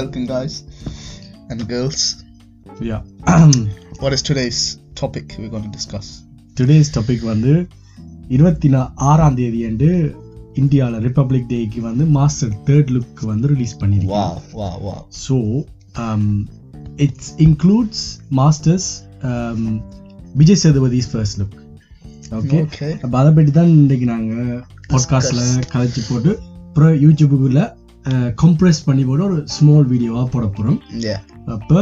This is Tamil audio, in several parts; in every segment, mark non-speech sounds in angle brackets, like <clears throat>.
welcome, guys and girls. Yeah <clears throat> What is today's topic we're going to discuss? Today's topic வந்து இருபத்தி நா ஆறாம் தேதி அன்று இந்தியாவில் ரிப்பப்ளிக் டேக்கு வந்து மாஸ்டர் தேர்ட் லுக் வந்து ரிலீஸ் பண்ணியிருக்கோம் Wow, wow, wow. So it's includes Master's Vijay Sethupathi's first look okay Okay. அப்போ அதை பற்றி தான் இன்றைக்கு நாங்கள் பாட்காஸ்டில் கதைச்சு போட்டு அப்புறம் யூடியூபுக்குள்ள கம்ப்ரெஸ் பண்ணி போட்டு ஒரு ஸ்மால் வீடியோவாக போட போகிறோம் Yeah. அப்போ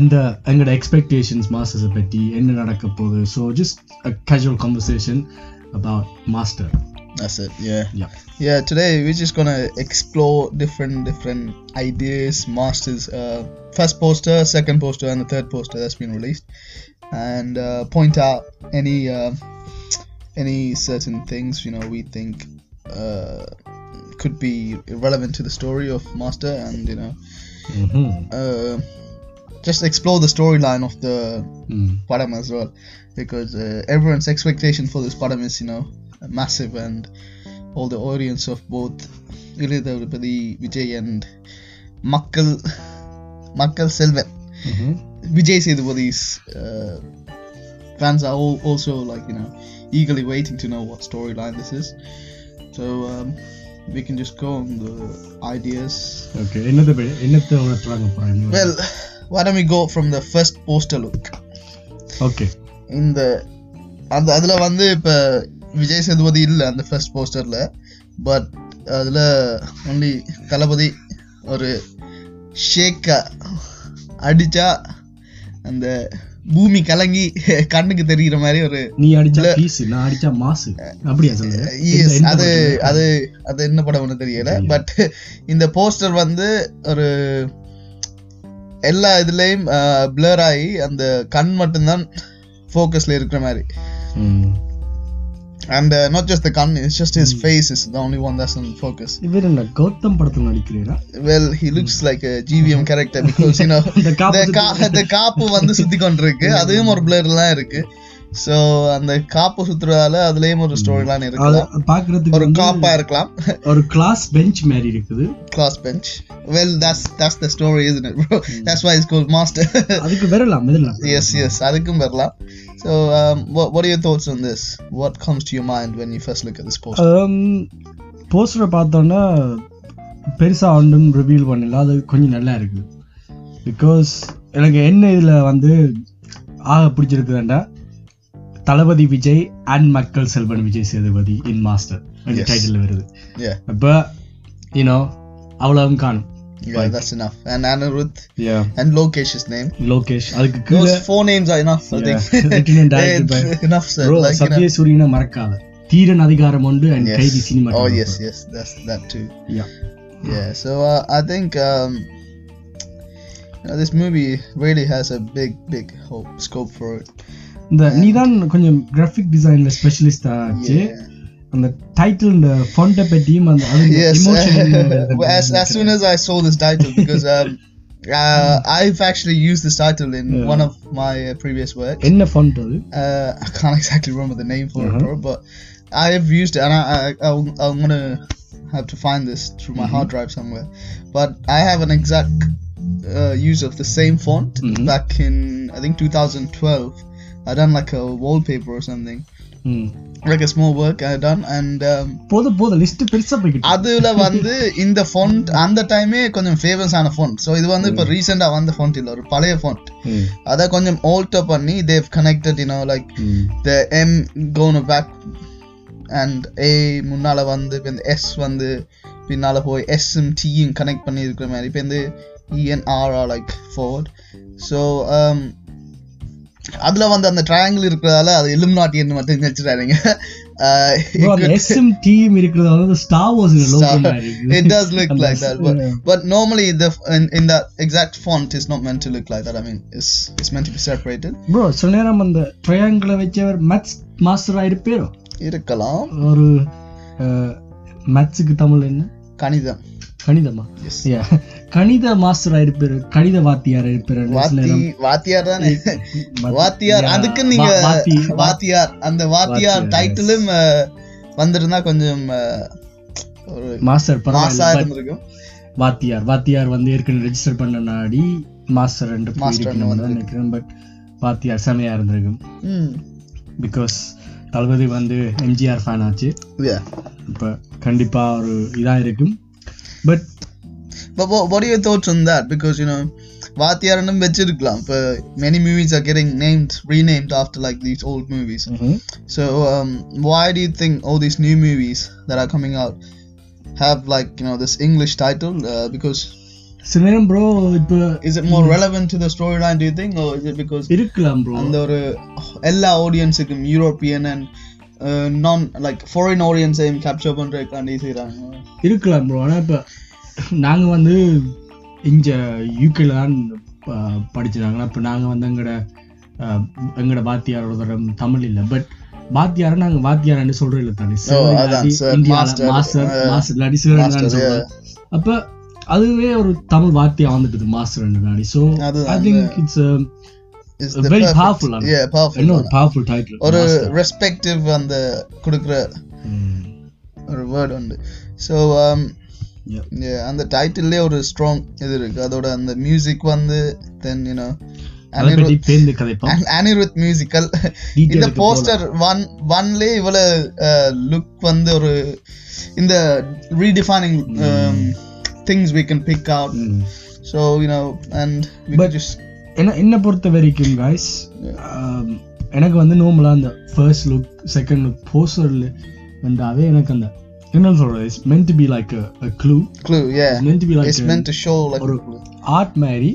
இந்த எங்களோட எக்ஸ்பெக்டேஷன்ஸ் மாஸ்டர்ஸை பற்றி என்ன நடக்க போகுது so just casual conversation about Master That's it. Yeah. Yeah. Yeah. Today we're just gonna explore different different ideas, masters. Uh, first poster, second poster, and the third poster that's been released, and uh, point out any uh, any certain things you know we think uh, could be relevant to the story of Master, and you know uh, just explore the storyline of the Padam as well. Because uh, everyone's expectation for this Padam is you know massive and all the audience of both Ilidhavapadi, Vijay and Makkal Makkal Selvan. Vijay Sethupathiy's uh, fans are all also like you know eagerly waiting to know what storyline this is. So um, we can just go on the ideas. Okay என்னத்தை பே- என்னத்தை உணர்த்துறாங்க போகிறாங்க well why don't we go from the first poster look? Okay இந்த அந்த அதில் வந்து இப்போ விஜய் சேதுபதி இல்லை அந்த ஃபர்ஸ்ட் போஸ்டரில் பட் அதில் ஒன்லி தளபதி ஒரு ஷேக்கா அடிச்சா அந்த பூமி கலங்கி கண்ணுக்கு தெரிகிற மாதிரி ஒரு நீ அடிச்சா பீஸ் நான் அடிச்சா மாசு. அப்படியா எந்த அது? அது அது என்ன படம்னு தெரியல. பட் இந்த போஸ்டர் வந்து ஒரு எல்லா இதுலேயும் blur ஆகி அந்த கண் மட்டும்தான் ஃபோக்கஸில் இருக்கிற மாதிரி. Uh, not just the gun, it's just his face is the only one that's in focus. இவர் என்ன கௌதம் படத்தில் நடிக்கிறீரா Well, he looks like a GVM character because you know இந்த காப்பு the கா- the காப்பு வந்து சுத்தி கொண்டிருக்கு அதுவும் ஒரு பிளர்லாம் இருக்கு ஸோ அந்த காப்பு சுத்துறதால அதுலயும் ஒரு ஸ்டோரிலாம் அதை இருக்கலாம். பார்க்கறதுக்கு ஒரு காப்பா இருக்கலாம். ஒரு கிளாஸ் பெஞ்ச் மாதிரி இருக்குது. Class bench well that's that's the story isn't it bro? that's why it's called master. அதுக்கு வரலாம் வரலாம். Yes yes அதுக்கும் வரலாம். So um, what, what are your thoughts on this? What comes to your mind when you first look at this poster? போஸ்டரை பார்த்தோன்னா பெருசாக ஒன்றும் ரிவீல் பண்ணல. அது கொஞ்சம் நல்லா இருக்குது. பிகாஸ் எனக்கு என்ன இதில் வந்து ஆக பிடிச்சிருக்குதுண்டா Thalapathy Vijay and Makkal Selvan Vijay Sethupathi in Master Yes. Title வருது yeah அப்போ யூனோ அவ்வளவும் காணும் yeah that's enough and Anirudh Yeah. and Lokesh's name Lokesh அதுக்கு கீழே Those four names are enough, I Yeah. think. Written and <laughs> directed by- It's enough said. Bro, like, you know. Satya சூரியனை மறக்காத Theeran Adhigaaram Ondru and Yes. Kaithi cinema Oh yes, yes, that's that too. Yeah. Yeah. So uh, I think um, you know, this movie really has a big, big hope scope for it. இந்த நீதான் கொஞ்சம் கிராஃபிக் டிசைன்ல ஸ்பெஷலிஸ்ட் ஆச்சு Yeah. அந்த டைட்டில் இந்த ஃபொண்ட்டை பற்றியும் அந்த Yes. Emotion as as soon as I saw this title, because um, <laughs> uh, I've actually used this title in Yeah. one of my uh, previous work. என்ன ஃபொண்ட் அது Uh, I can't exactly remember the name for Uh-huh. it, bro, but I have used it, and I, I, I I'm gonna have to find this through my hard drive somewhere. But I have an exact uh, use of the same font Mhm. back in I think 2012. I done like a wallpaper or something, ம். like a small work I done, and um, போதும் போதும் லிஸ்ட் பெருசா போய்கிட்டு அதுல வந்து இந்த font அந்த டைமே கொஞ்சம் ஃபேமஸ் ஆன font. ஸோ இது வந்து இப்போ ரீசெண்டா வந்த font இல்ல ஒரு பழைய font. ம். அதை கொஞ்சம் ஆல்டர் பண்ணி தேவ் கனெக்டட் யூனோ லைக் ம். the M going back and A முன்னால வந்து இப்போ இந்த S வந்து பின்னால போய் S ம் T யும் கனெக்ட் பண்ணி இருக்கிற மாதிரி. இப்போ இந்த E and R are அதுல வந்து அந்த ட்ரையாங்கிள் இருக்கிறதால அது எலுமினாட்டின்னு மட்டும் நினைச்சிடாதீங்க. it Bro, அந்த could- எஸ்எம் டீம் இருக்கிறது வந்து star logo in, in that exact font is not meant to look like that. I mean it's it's meant to be separated. Bro சில நேரம் அந்த ட்ரையாங்கிளை வச்சவர் மேத்ஸ் மாஸ்டர் ஆயிருப்பேரோ இருக்கலாம். ஒரு மேத்ஸுக்கு தமிழ் என்ன? கணிதம். கணிதமா? Yes. கணித மாஸ்டர் ஆயிருப்பாரு கணித வாத்தியார் நேரம் வாத்தியார் தானே? வாத்தி- வாத்தியார். அதுக்கு நீங்க வாத்தியார் அந்த வாத்தியார் டைட்டிலும் வந்திருந்தா கொஞ்சம் ஒரு மாஸ்டர் மாசா பரவாயில்ல இருந்திருக்கும். வாத்தியார் வாத்தியார் வந்து ஏற்கனவே ரெஜிஸ்டர் பண்ண நாடி மாஸ்டர் ரெண்டு நினைக்கிறேன் பட் வாத்தியார் செமையா இருந்திருக்கும். பிகாஸ் தளபதி வந்து எம்ஜிஆர் ஃபேன் ஆச்சு. Yeah. இப்போ கண்டிப்பா ஒரு இதா இருக்கும். But But what, what are your thoughts on that? Because you know, வாத்தியாரனும் வச்சிருக்கலாம் இப்போ many movies are getting named renamed after like these old movies. So um, why do you think all these new movies that are coming out have like you know this English title? Uh, because சில நேரம் ப்ரோ இப்போ is it more relevant to the storyline? Do you think, or is it because இருக்கலாம் ப்ரோ அந்த ஒரு எல்லா ஆடியன்ஸுக்கும் European and non like foreign ஆடியன்ஸையும் கேப்சர் பண்றதுக்காண்டி செய்கிறாங்க இருக்கலாம் ப்ரோ ஆனால் இப்போ நாங்கள் வந்து இங்கே யூகேல தான் ப- படிச்சிருக்காங்க இப்போ நாங்கள் வந்து எங்களோட எங்களோட வாத்தியாரோட தமிழ் இல்லை. பட் வாத்தியாரை நாங்கள் வாத்தியாரன்னு சொல்கிறோம் இல்லை தானே? மாஸ்டர் அப்போ அதுவே ஒரு தமிழ் வார்த்தையா வந்துட்டுது மாஸ்டர் ஸோ அதுதான், ஐ திங்க் இட்ஸ் powerful. இன்னும் one. பவர்ஃபுல் டைட்டில் ஒரு ரெஸ்பெக்டிவ் அந்த கொடுக்குற ஒரு வேர்ட் உண்டு. ஸோ அந்த டைட்டில்லே ஒரு ஸ்ட்ராங் இது இருக்கு. அதோட அந்த மியூசிக் வந்து then you know Anirudh musical இந்த போஸ்டர் ஒன் ஒன்லே இவ்வளவு லுக் வந்து ஒரு இந்த redefining things we can pick out. ம். so you know and we But- could just என்ன என்னை பொறுத்த வரைக்கும் காய்ஸ் எனக்கு வந்து நார்மலாக அந்த ஃபர்ஸ்ட் லுக் செகண்ட் லுக் போஸ்டர்ல வந்தாவே எனக்கு அந்த என்ன சொல்றது it's meant to be like a clue clue yeah meant to be it's like meant to show like ஒரு ஆர்ட் மாதிரி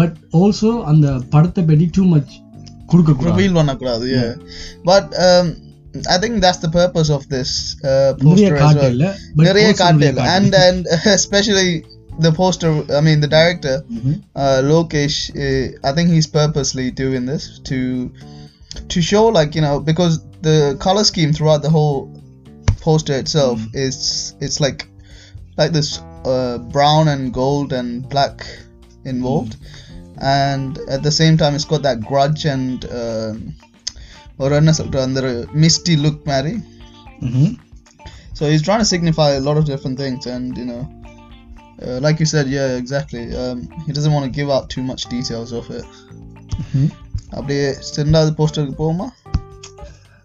பட் ஆல்சோ அந்த படத்தை பற்றி டூ மச் கொடுக்க கூடாது reveal பண்ணக்கூடாது yeah but um I think that's the purpose of this uh, நிறைய poster as காட்டு well இல்ல but நிறைய also காட்டு நிறைய இல்ல. காட்டு. and and <laughs> especially the poster I mean the director Mhm. uh, Lokesh, uh, I think he's purposely doing this to to show like you know because the color scheme throughout the whole poster itself is it's like like this uh, brown and gold and black involved, and at the same time it's got that grudge and um, or என்ன சொல்ற அந்த misty look மாதிரி Mhm. so he's trying to signify a lot of different things, and you know, uh, like you said, yeah, exactly. Um, he doesn't want to give out too much details of it. Mhm. அப்படியே ரெண்டாவது போஸ்டருக்கு போகுமா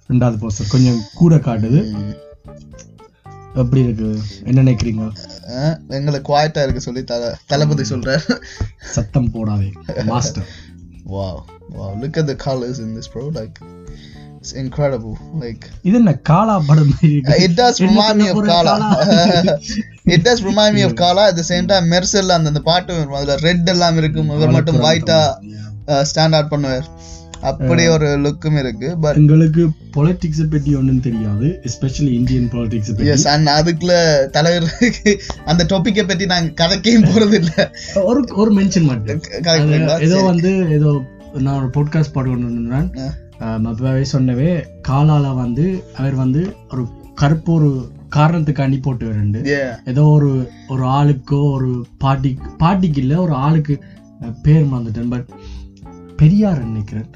ரெண்டாவது போஸ்டர் கொஞ்சம் கூட காட்டுது எப்படி இருக்கு? என்ன நினைக்கிறீங்க? எங்களை குவாய்ட்டா இருக்க சொல்லி தல தளபதி சொல்றாரு. சத்தம் போடாதே Master wow wow look at the colors in this bro like it's incredible like இது என்ன காலா படம் me சொல்ல of போற Kala. Kaala? it does remind me of Kala at the same time Mersal அந்த அந்த பாட்டு வரும் அதுல ரெட் எல்லாம் இருக்கும் இவர் மட்டும் ஒயிட்டா ஸ்டாண்ட் அவுட் பண்ணுவார். அப்படி ஒரு லுக்கும் இருக்கு பட் எங்களுக்கு பொலிட்டிக்ஸ் பத்தி ஒண்ணும் தெரியாது எஸ்பெஷலி இந்தியன் பொலிட்டிக்ஸ் பத்தி. எஸ் அண்ட் அதுக்குள்ள தலைவருக்கு அந்த டாபிக்கை பத்தி நாங்க கதைக்கையும் போறது இல்ல. ஒரு ஒரு மென்ஷன் மட்டும். கரெக்டுங்களா ஏதோ வந்து ஏதோ நான் ஒரு பாட்காஸ்ட் பாட்டு கொண்டு வந்தேன் அப்பவே சொன்னவே காலால வந்து அவர் வந்து ஒரு கருப்பு ஒரு காரணத்துக்காண்டி போட்டு ரெண்டு. ஏதோ ஒரு ஒரு ஆளுக்கோ ஒரு பாட்டி பாட்டிக்கு இல்ல ஒரு ஆளுக்கு பேர் மறந்துட்டேன் பட் பெரியார் நினைக்கிறேன்.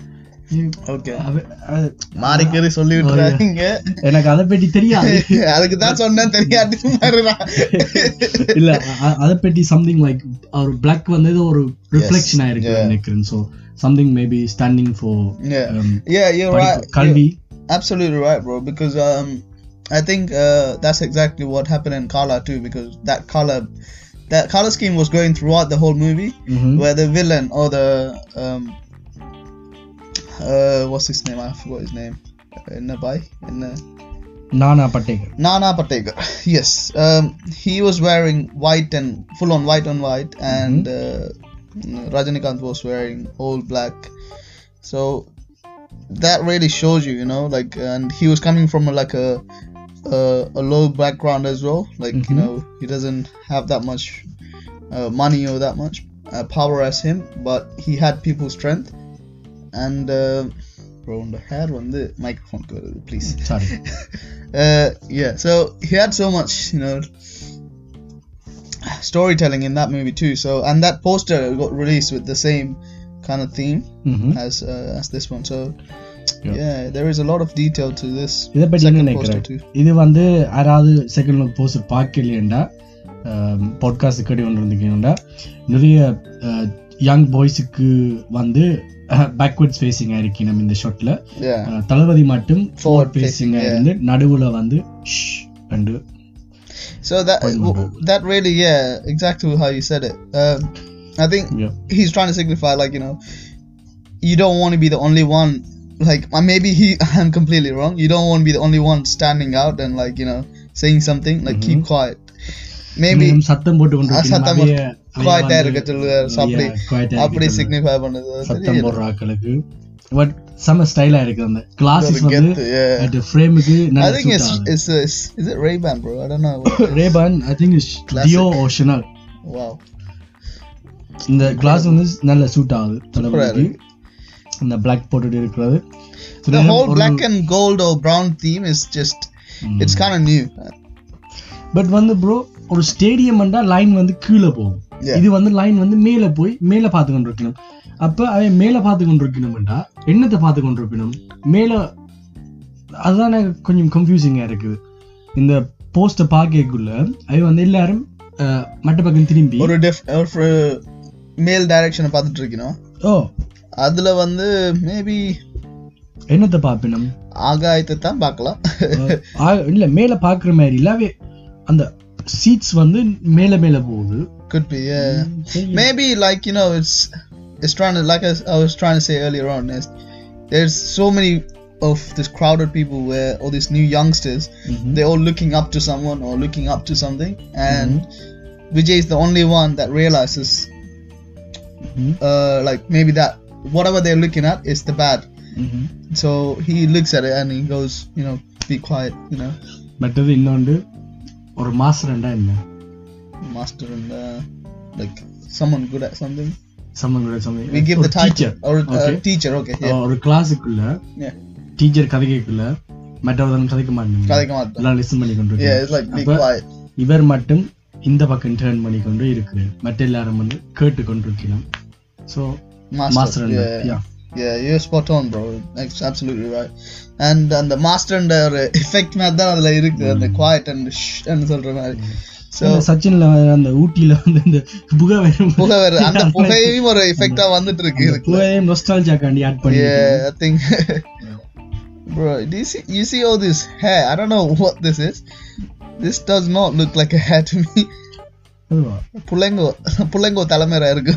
மாறிக்கறி சொல்லி விட்டுறாங்க எனக்கு அதை பற்றி தெரியாது <laughs> அதுக்கு தான் சொன்னேன் தெரியாது <laughs> மாதிரிதான். இல்ல அ- அதை பற்றி சம்திங் லைக் ஒரு பிளாக் வந்து ஏதோ ஒரு ரிஃப்ளெக்ஷன் ஆயிருக்கு நினைக்கிறேன் so something maybe standing for yeah yeah you're right கல்வி absolutely right bro because um i think uh, that's exactly what happened in kala too because that color that color scheme was going throughout the whole movie Mhm. where the villain or the um uh, what's his name? I forgot his name. Enna Bhai? Enna. Nana Patekar. Nana Patekar. <laughs> Yes. Um, he was wearing white and full on white on white, and mm-hmm. uh, mm, Rajanikanth was wearing all black. So that really shows you, you know, like, and he was coming from like a a, a low background as well. Like, mm-hmm. you know, he doesn't have that much uh, money or that much uh, power as him, but he had people's strength. And uh, bro, the hair on the microphone, please. Sorry uh, yeah, so he had so much, you know, storytelling in that movie too. So and that poster got released with the same kind of theme as uh, as this one. So Yeah. yeah. there is a lot of detail to this இதை பற்றி என்ன second நினைக்கிறேன் poster too. இது வந்து யாராவது செகண்ட் லுக் போஸ்டர் பார்க்கலையேண்டா பாட்காஸ்ட் கேட்டு கொண்டு இருந்தீங்கன்னா நிறைய யங் பாய்ஸுக்கு வந்து பேக்வர்ட்ஸ் ஃபேஸிங்காக இருக்கணும் இந்த ஷாட்டில் yeah தளபதி மட்டும் ஃபார்வர்ட் yeah. இருந்து நடுவில் வந்து ஷ் and so that that really yeah exactly how you said it um, i think Yeah. he's trying to signify like you know you don't want to be the only one like uh, maybe he i'm completely wrong you don't want to be the only one standing out and like you know saying something like keep quiet maybe சத்தம் வந்து- இருக்க சொல்லுவார் அப்படி signify பண்ணது சத்தம். போடுற ஆட்களுக்கு பட் செம ஸ்டைலா இருக்கு அந்த கிளாஸஸ் வந்து. அந்த ஃப்ரேமுக்கு suit it's, it's is it Ray Ban, bro? I don't know. Ray-Ban I think is. Deo ஓஷனல் wow. இந்த கிளாஸ் வந்து நல்ல சூட் ஆகுது இருக்கு. இந்த பிளாக் போட்டுட்டு இருக்கிறது The whole black and gold or brown theme is just, it's kind of new. But வந்து ப்ரோ ஒரு ஸ்டேடியம்ண்டா லைன் வந்து கீழே போகும். இது வந்து லைன் வந்து மேலே போய் மேலே பார்த்து கொண்டு இருக்கணும் அப்ப அவன் மேலே பார்த்து கொண்டு இருக்கணும்டா என்னத்தை பார்த்து கொண்டு இருக்கணும் மேலே அதுதான் கொஞ்சம் கன்ஃபியூசிங்கா இருக்குது. இந்த போஸ்ட்டை பார்க்கக்குள்ள அவன் வந்து எல்லாரும் மட்ட பக்கம் திரும்பி. ஒரு மேல் டைரக்ஷனை பார்த்துட்டு இருக்கணும் ஓ. அதுல வந்து மேபி என்னத்தை பார்ப்பினம். ஆகாயத்தை தான் பார்க்கலாம். இல்ல மேலே பார்க்குற மாதிரி இல்லாவே அந்த சீட்ஸ் வந்து மேலே மேலே போகுது. could be yeah சரி. maybe like you know it's it's trying to like I, I was trying to say earlier on is there's so many of this crowded people where all these new youngsters Mhm. they're all looking up to someone or looking up to something and Vijay is the only one that realizes Mhm. uh, like maybe that whatever they're looking at is the bad Mhm. so he looks at it and he goes you know be quiet you know மற்றது இன்னொன்று ஒரு மாஸ்டர்ண்டா என்ன master and uh, like someone good at something? சம்மந்தோட சமயம் we give the title. Teacher or uh, Okay. teacher. Okay yeah. ஒரு கிளாஸுக்குள்ள yeah. டீச்சர் கதைக்குள்ள மற்றவர்கள் கதைக்க மாட்டாங்க கதைக்க மாட்டோம் எல்லாம் லிசன் பண்ணி கொண்டு yeah it's like be quiet. இவர் மட்டும் இந்த பக்கம் டேர்ன் பண்ணி கொண்டு இருக்கு. மற்ற எல்லாரும் வந்து கேட்டு கொண்டு இருக்கணும் so master, Master yeah. Yeah yeah you're spot on bro. That's absolutely right. And அந்த மாஸ்டர்ன்ற ஒரு எஃபெக்ட் மாதிரி தான் அதுல இருக்கு. அந்த குவாய்ட் அண்ட் ஷ் சொல்ற மாதிரி. So சச்சின்ல அந்த ஊட்டியில வந்து இந்த புகை வரும். புகை வேற அந்த புகையும் ஒரு எஃபெக்டா வந்துட்டு இருக்கு அந்த இருக்கு. புகையை நொஸ்டால்ஜியாக்காண்டி ஆட் பண்ணி i think bro do you see you see all this hair? I don't know what this is. This does not look like a hair to me. புள்ளங்கோ புள்ளங்கோ தலைமையா இருக்கு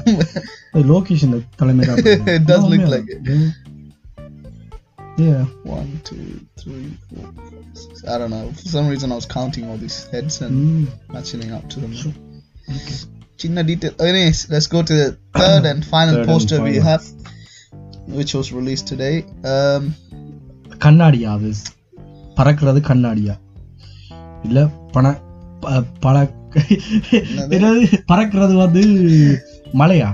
லோகேஷன் தலைமை <laughs> It does look like it. Yeah. one two three four five, six. i don't know for some reason i was counting all these heads and Mm. matching up to them Okay. Chinna detail. Anyways, let's go to the <coughs> third and final Third and poster we final. have, which was released today. Um, கண்ணாடியா அது பறக்கிறது கண்ணாடியா இல்ல பண ப- பழ என்னது பறக்கிறது வந்து மலையா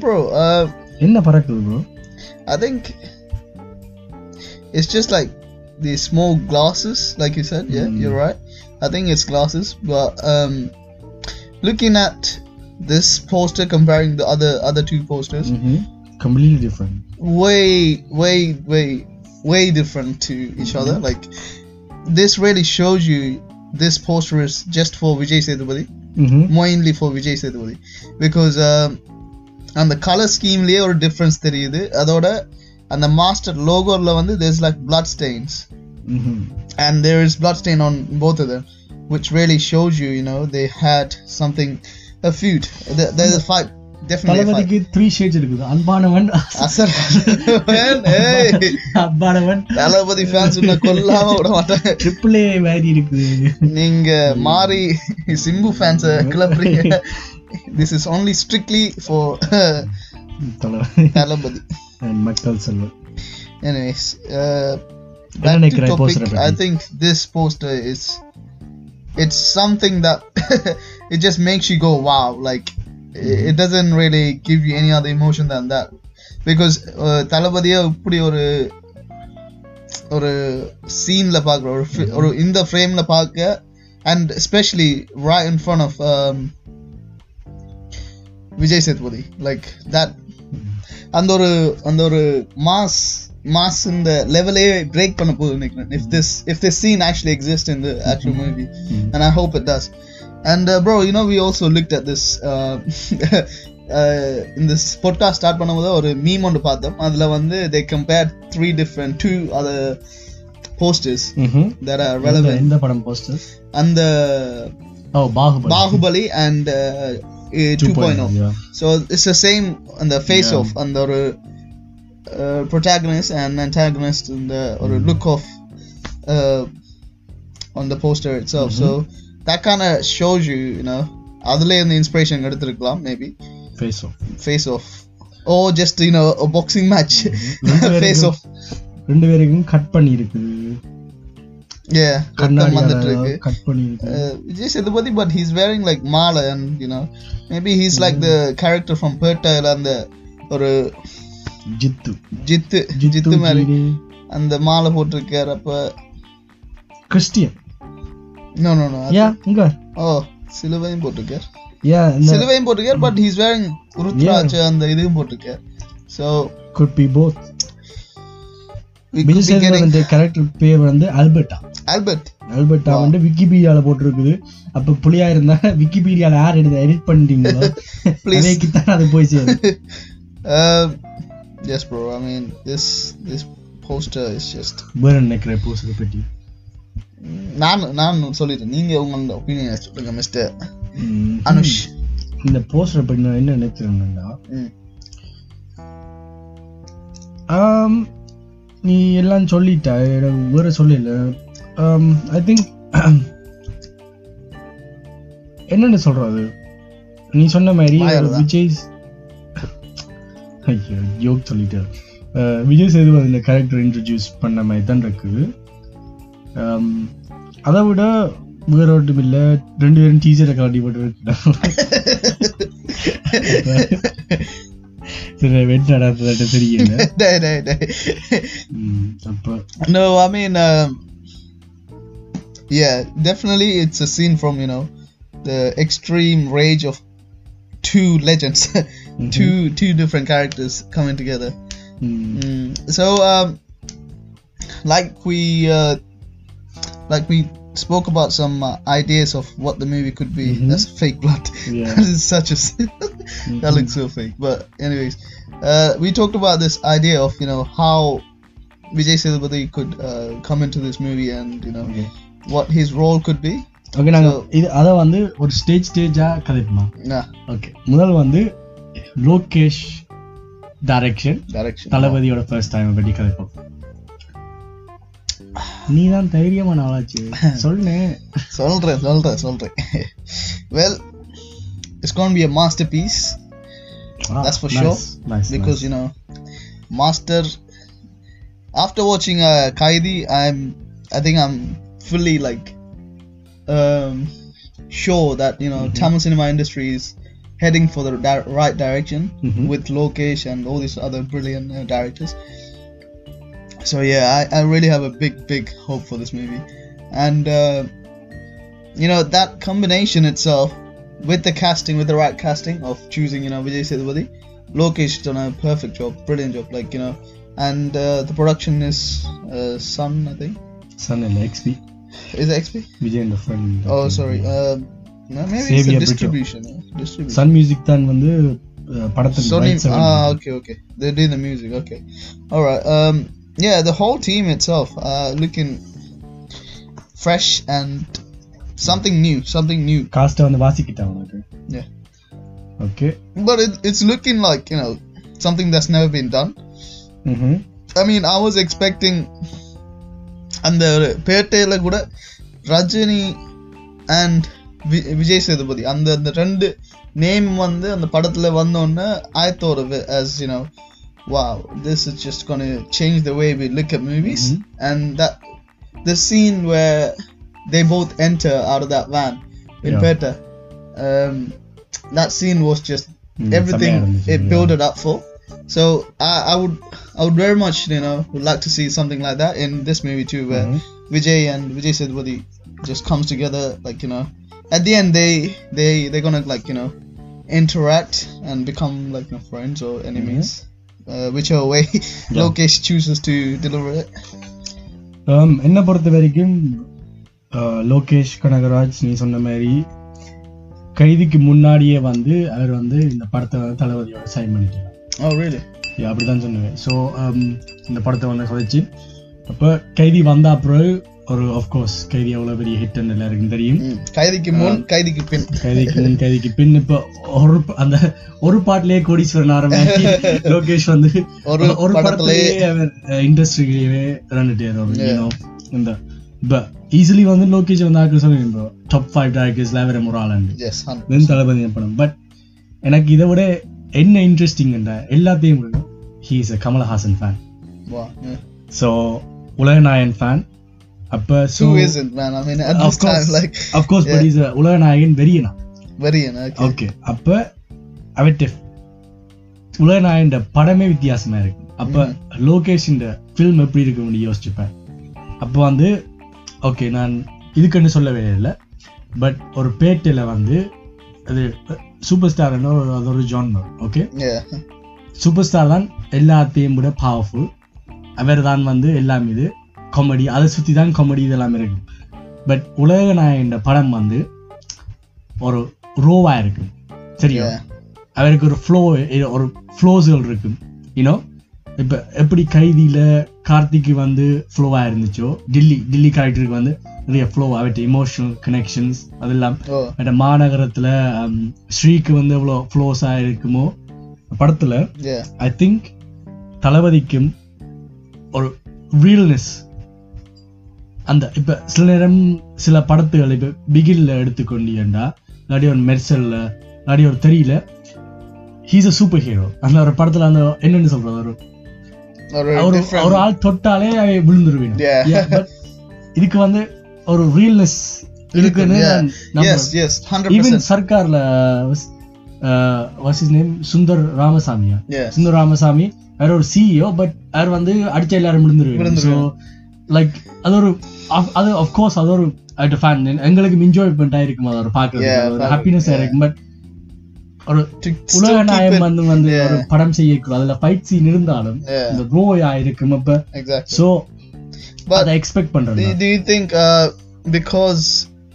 bro, uh, என்ன பறக்குது bro I think it's just like the small glasses, like you said. Yeah, mm. you're right. I think it's glasses, but um, looking at this poster comparing the other other two posters, mm-hmm. completely different. Way, way, way, way different to each mm-hmm. other. Like this really shows you this poster is just for Vijay Sethupathi, mm-hmm. mainly for Vijay Sethupathi, because um, அந்த கலர் ஸ்கீம்லயே ஒரு டிஃப்ரென்ஸ் தெரியுது அதோட அந்த மாஸ்டர் லோகோல வந்து like blood stains and there is blood stain on both of them which really shows you you know they had something a feud There- there's a fight definitely a fight தளபதிக்கு த்ரீ ஷேட்ஸ் இருக்குது அன்பானவன் அசர் ஏய் அன்பானவன் தளபதி ஃபேன்ஸ் உன்னை கொல்லாம விட மாட்டேன் ட்ரிபிள் ஏ வேதி இருக்குது நீங்க மாறி Simbu ஃபேன்ஸ கிளப்புறீங்க This is only strictly for <laughs> Thalapathy Thalapathy Makkal Selvam Anyways, uh, என்ன back to நினைக்கிற topic. poster பத்தி? I think this poster is it's something that <laughs> it just makes you go wow. Like it, it doesn't really give you any other emotion than that because uh, தளபதியை இப்படி ஒரு ஒரு சீன்ல பார்க்குற ஒரு fi- ஒரு இந்த ஃப்ரேம்ல பார்க்க and especially right in front of um, Vijay Sethupathi like that அந்த ஒரு அந்த ஒரு மாஸ் மாஸ் இந்த லெவலே பிரேக் பண்ண போகுது நினைக்கிறேன் if this if this scene actually exists in the actual movie and I hope it does and uh, bro you know we also looked at this uh, uh, in this podcast start பண்ணும்போது ஒரு மீம் ஒன்று பார்த்தோம் அதுல வந்து they compared three different two other posters ம்ஹும். that are எந்த- relevant எந்த படம் poster and the oh Baahubali Bahubali and uh, uh, 2.0 Yeah. So it's the same on the face Yeah. of and the uh, protagonist and antagonist and the or look of uh, on the poster itself. So that kind of shows you, you know, அதுல இந்த இன்ஸ்பிரேஷன் எடுத்திருக்கலாம் maybe Face off. Face off oh just you know boxing match face off ரெண்டு பேருக்கும் கட் பண்ணி இருக்குது ரத்தம் வந்துட்டு கண்ணாடி இருக்கு. கட் ஒரு ஜித்து. ஜித்து ஜித்து மாதிரி. அந்த மாலை போட்டிருக்காரு அப்ப Christian no no no yeah இங்க ஓ சிலுவையும் போட்டிருக்கார். யா இந்த சிலுவையும் போட்டிருக்கார் பட் ஹீஸ் வேரிங் ருத்ராட்ச அந்த இதுவும் போட்டிருக்கார். விஜய் சேதுபதி கேரக்டர் பேர் வந்து அல்பர்ட்டா Albert அல்பர்ட்டா வந்து விக்கிபீடியால போட்டிருக்குது. அப்ப புலியா இருந்தா விக்கிபீடியால யார் எடுத்து எடிட் பண்ணிட்டீங்களோ? Please. அதேக்கு தான் அது போய் சேரும். <laughs> Yes bro. I mean this this poster is just வேற நினைக்கிற போஸ்டர் பற்றி நான் நான் சொல்லிட்டேன். நீங்க உங்களோட ஒப்பீனியன் சொல்லுங்க மிஸ்டர். அனுஷ். இந்த போஸ்டர் பற்றி நான் என்ன நினைக்கிறேன்னா நீ எல்லாம் சொல்லிட்ட. வேற சொல்லல. ஐ திங்க் என்னன்னு சொல்றது நீ சொன்ன மாதிரி. விஜய் ஐயோ ஜோக் சொல்லிட்டேன். அஹ், விஜய் சேதுபதி இந்த கேரக்டர் இன்ட்ரடியூஸ் பண்ண மாதிரி தான் இருக்குது ஆம், அதை விட வேற ஒன்றும் இல்லை. ரெண்டு பேரும் டீச்சரை காட்டி போட்டு சரி வெட் நடந்தது தெரியல அப்ப I um, yeah, definitely it's a scene from, you know, the extreme rage of two legends, <laughs> two two different characters coming together. ம், Mm. So, um, like we, uh, like we spoke about some uh, ideas of what the movie could be. That's fake blood. Yeah. <laughs> that is such a. <laughs> that looks so fake. But anyways, uh, we talked about this idea of you know how Vijay Sethupathi could uh, come into this movie and you know Okay. What his role could be. Okay நாங்க So- இது அத வந்து ஒரு ஸ்டேஜ் ஸ்டேஜா கதைப்போமா ஓகே முதல் வந்து லோகேஷ் டைரக்ஷன் direction. தளபதியோட ஃபர்ஸ்ட் டைம் பற்றி கதைப்போம் நீ தான் தைரியமான ஆளாச்சு சொல்லேன் சொல்றேன் சொல்றேன் சொல்றேன் well it's going to be a masterpiece That's for sure, because you know master after watching uh, kaidi i'm i think i'm fully like um, sure that you know mm-hmm. Tamil cinema industry is heading for the di- right direction mm-hmm. with Lokesh and all these other brilliant uh, directors. So yeah, I, I really have a big big hope for this movie, and uh, you know that combination itself with the casting, with the right casting of choosing you know Vijay Sethupathi, Lokesh done a perfect job, brilliant job. Like you know, and uh, the production is uh, Sun I think. Sun and XP. is it xp Vijay இந்த friend oh sorry um no, maybe it's Xavier the Bridger. distribution uh, distribution Sun Music தான் வந்து அஹ், படத்துக்கு Sony. rights எல்லாம் Ah, வாங்கிருக்கு. okay, okay. They're doing the music. Okay, all right. Um, yeah, the whole team itself, uh, looking fresh and something new, something new. காஸ்ட்டை வந்து வாசிக்கிட்டான் உனக்கு Yeah, okay but it, it's looking like you know something that's never been done. ம் I mean, I was expecting அந்த பேட்டையில கூட ரஜினி அண்ட் விஜய் சேதுபதி அந்த அந்த ரெண்டு நேம் வந்து அந்த படத்துல வந்தோடனே I thought of it as you know wow this is just gonna change the way we look at movies and that the scene where they both enter out of that van in Yeah. Peta um, that scene was just Mm, everything செமையா இருந்துச்சு, it yeah. built it up for so I, I would I would very much you know would like to see something like that in this movie too where Mhm. Vijay and Vijay Sethupathi just comes together like you know at the end they they they're gonna like you know interact and become like you know, friends or enemies uh, whichever way <laughs> Lokesh chooses to deliver it. Um, என்னை பொறுத்த வரைக்கும் uh, லோகேஷ் கனகராஜ் நீ சொன்ன மாதிரி கைதிக்கு முன்னாடியே வந்து அவர் வந்து இந்த படத்தை வந்து தளபதியோட சைன் பண்ணிட்டார் Oh? Yeah, அப்படிதான் சொன்னேன். ஸோ இந்த படத்தை வந்து சொல்லிச்சு அப்போ கைதி வந்த அப்புறம் ஒரு ஆஃப்கோர்ஸ் கைதி எவ்வளோ பெரிய ஹிட் எல்லாருக்கும் தெரியும். கைதிக்கு முன் கைதிக்கு பின். கைதிக்கு முன் கைதிக்கு பின். இப்போ ஒரு அந்த ஒரு பாட்டிலேயே கோடீஸ்வரன் ஆரம்பி லோகேஷ் வந்து ஒரு ஒரு படத்திலே. படத்திலேயே you know இந்த இப்போ ஈஸிலி வந்து லோகேஷ் வந்து ஆக்கு சொல்லுங்க டாப் ஃபைவ் டேரக்டர்ஸ்ல அவர் ஒரு ஆளாண்டு yes, hundred. வெறும் தளபதி படம். பட் எனக்கு இதை விட என்ன இன்ட்ரெஸ்டிங் எல்லாத்தையும் he is a Kamalhaasan fan. So Ulaganayagan fan அப்போ so Who isn't, man? I mean, at Of this time, course. like, of course but is Ulaganayagan know, okay. Okay அப்ப அவற்றை உலகநாயகன் படமே வித்தியாசமா இருக்கு அப்ப லோகேஷ் இந்த ஃபில்ம் எப்படி இருக்கும்னு யோசிச்சுப்பேன் அப்போ வந்து ஓகே நான் இதுக்குன்னு சொல்லவே இல்லை பட் ஒரு பேட்டையில் வந்து அது சூப்பர் ஸ்டார்னு ஒரு அது ஒரு ஜான்மர் ஓகே Yeah. சூப்பர் ஸ்டார் தான் எல்லாத்தையும் விட பவர்ஃபுல் அவர் தான் வந்து எல்லாம் இது காமெடி அதை சுற்றி தான் காமெடி இதெல்லாம் இருக்கு. பட் உலக நாயகன் படம் வந்து ஒரு ரோவா இருக்கு. சரியா. அவருக்கு ஒரு ஃப்ளோ ஒரு ஃப்ளோஸ்கள் இருக்கு. யூனோ இப்போ எப்படி கைதியில கார்த்திக்கு வந்து ஃப்ளோவா இருந்துச்சோ டில்லி டில்லி கேரக்டருக்கு வந்து நிறைய ஃப்ளோ அவற்றை இமோஷனல் கனெக்ஷன்ஸ் அதெல்லாம் அந்த மாநகரத்துல ஸ்ரீக்கு வந்து எவ்வளோ ஃப்ளோஸா இருக்குமோ படத்துல. ஐ திங்க் தளபதிக்கும் ஒரு ரியல்னஸ் அந்த இப்ப சில நேரம் சில படத்துகள் இப்ப பிகில்ல எடுத்துக்கொண்டீங்கடா இல்லாட்டி ஒரு மெர்சல்ல இல்லாட்டி ஒரு தெரியல ஹீஸ் அ சூப்பர் ஹீரோ அந்த ஒரு படத்துல அந்த என்னன்னு சொல்றது ஒரு ஒரு. ஒரு ஆள் தொட்டாலே but இதுக்கு வந்து ஒரு ரியல்னஸ் இருக்குன்னு. சர்க்கார்ல வாஸ் இஸ் நேம் சுந்தர் ராமசாமியா. சுந்தர் ராமசாமி அவர் ஒரு சிஇஓ பட் அவர் வந்து அடிச்ச எல்லாரும் விழுந்துருவாங்க. லைக் அது ஒரு அது அஃப்கோர்ஸ் அது ஒரு ஃபேன் எங்களுக்கு என்ஜாய்மெண்ட் ஆயிருக்கும் அது ஒரு பார்க்கறது ஹாப்பினஸ். ஆயிருக்கும் பட் ஒரு To still உலக keep நாயம் it. வந்து வந்து Yeah. ஒரு படம் செய்யக்கூடாது அதுல ஃபைட் சீன் இருந்தாலும் Yeah, இந்த க்ரோயா இருக்கும் அப்ப exactly. சோ But அதை எக்ஸ்பெக்ட் பண்றேன் do, do you think uh, because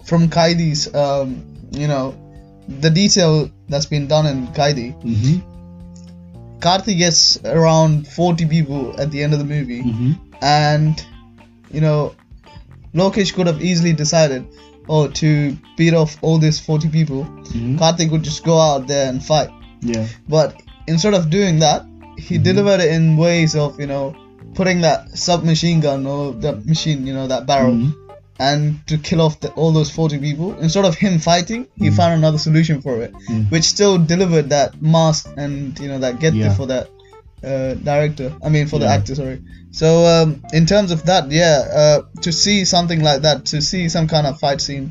from Kaidi's, um, you know, the detail that's been done in Kaidi, ம்ஹும். Karthi gets around 40 people at the end of the movie, ம்ஹும். and you know, Lokesh could have easily decided, or to beat off all these 40 people, mm-hmm. Karthik would just go out there and fight. Yeah. But instead of doing that, he mm-hmm. delivered it in ways of, you know, putting that submachine gun or that machine, you know, that barrel, mm-hmm. and to kill off the, all those 40 people. Instead of him fighting, he mm-hmm. found another solution for it, mm-hmm. which still delivered that mask and, you know, that get yeah. for that uh, director. I mean, for the Yeah. actor, sorry. So, um, in terms of that, yeah, uh, to see something like that, to see some kind of fight scene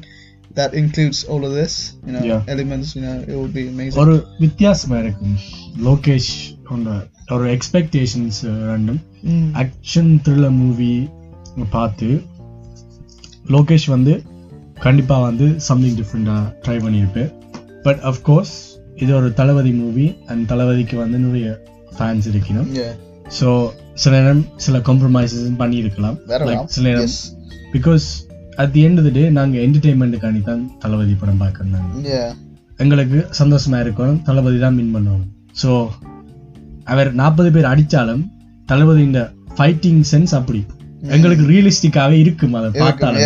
that includes all of this, you know, Yeah. elements, you know, it would be amazing. ஒரு வித்தியாசமா இருக்கும் லோகேஷ் உன்னோட ஒரு எக்ஸ்பெக்டேஷன்ஸ் ரெண்டும் Mm. ஆக்ஷன் த்ரில்லர் மூவி பார்த்து லோகேஷ் வந்து கண்டிப்பா வந்து சம்திங் டிஃப்ரெண்டா ட்ரை பண்ணியிருப்பேன் பட் அஃப்கோர்ஸ் இது ஒரு தளபதி மூவி அண்ட் தளபதிக்கு வந்து நிறைய ஃபேன்ஸ் இருக்கணும். ஸோ சில நேரம் சில காம்ப்ரமைசஸ் பண்ணியிருக்கலாம். சில நேரம். Because at the end day நாங்கள் என்டர்டெயின்மெண்ட்டுக்காண்டி தான் தளபதி படம் பார்க்கறாங்க Yeah. எங்களுக்கு சந்தோஷமா இருக்கணும். தளபதி தான் வின் பண்ணணும் ஸோ அவர் நாற்பது பேர் அடிச்சாலும் தளபதி இந்த ஃபைட்டிங் சென்ஸ் அப்படி எங்களுக்கு ரியலிஸ்டிக்காவே இருக்கும் அதை பார்த்தாலும்.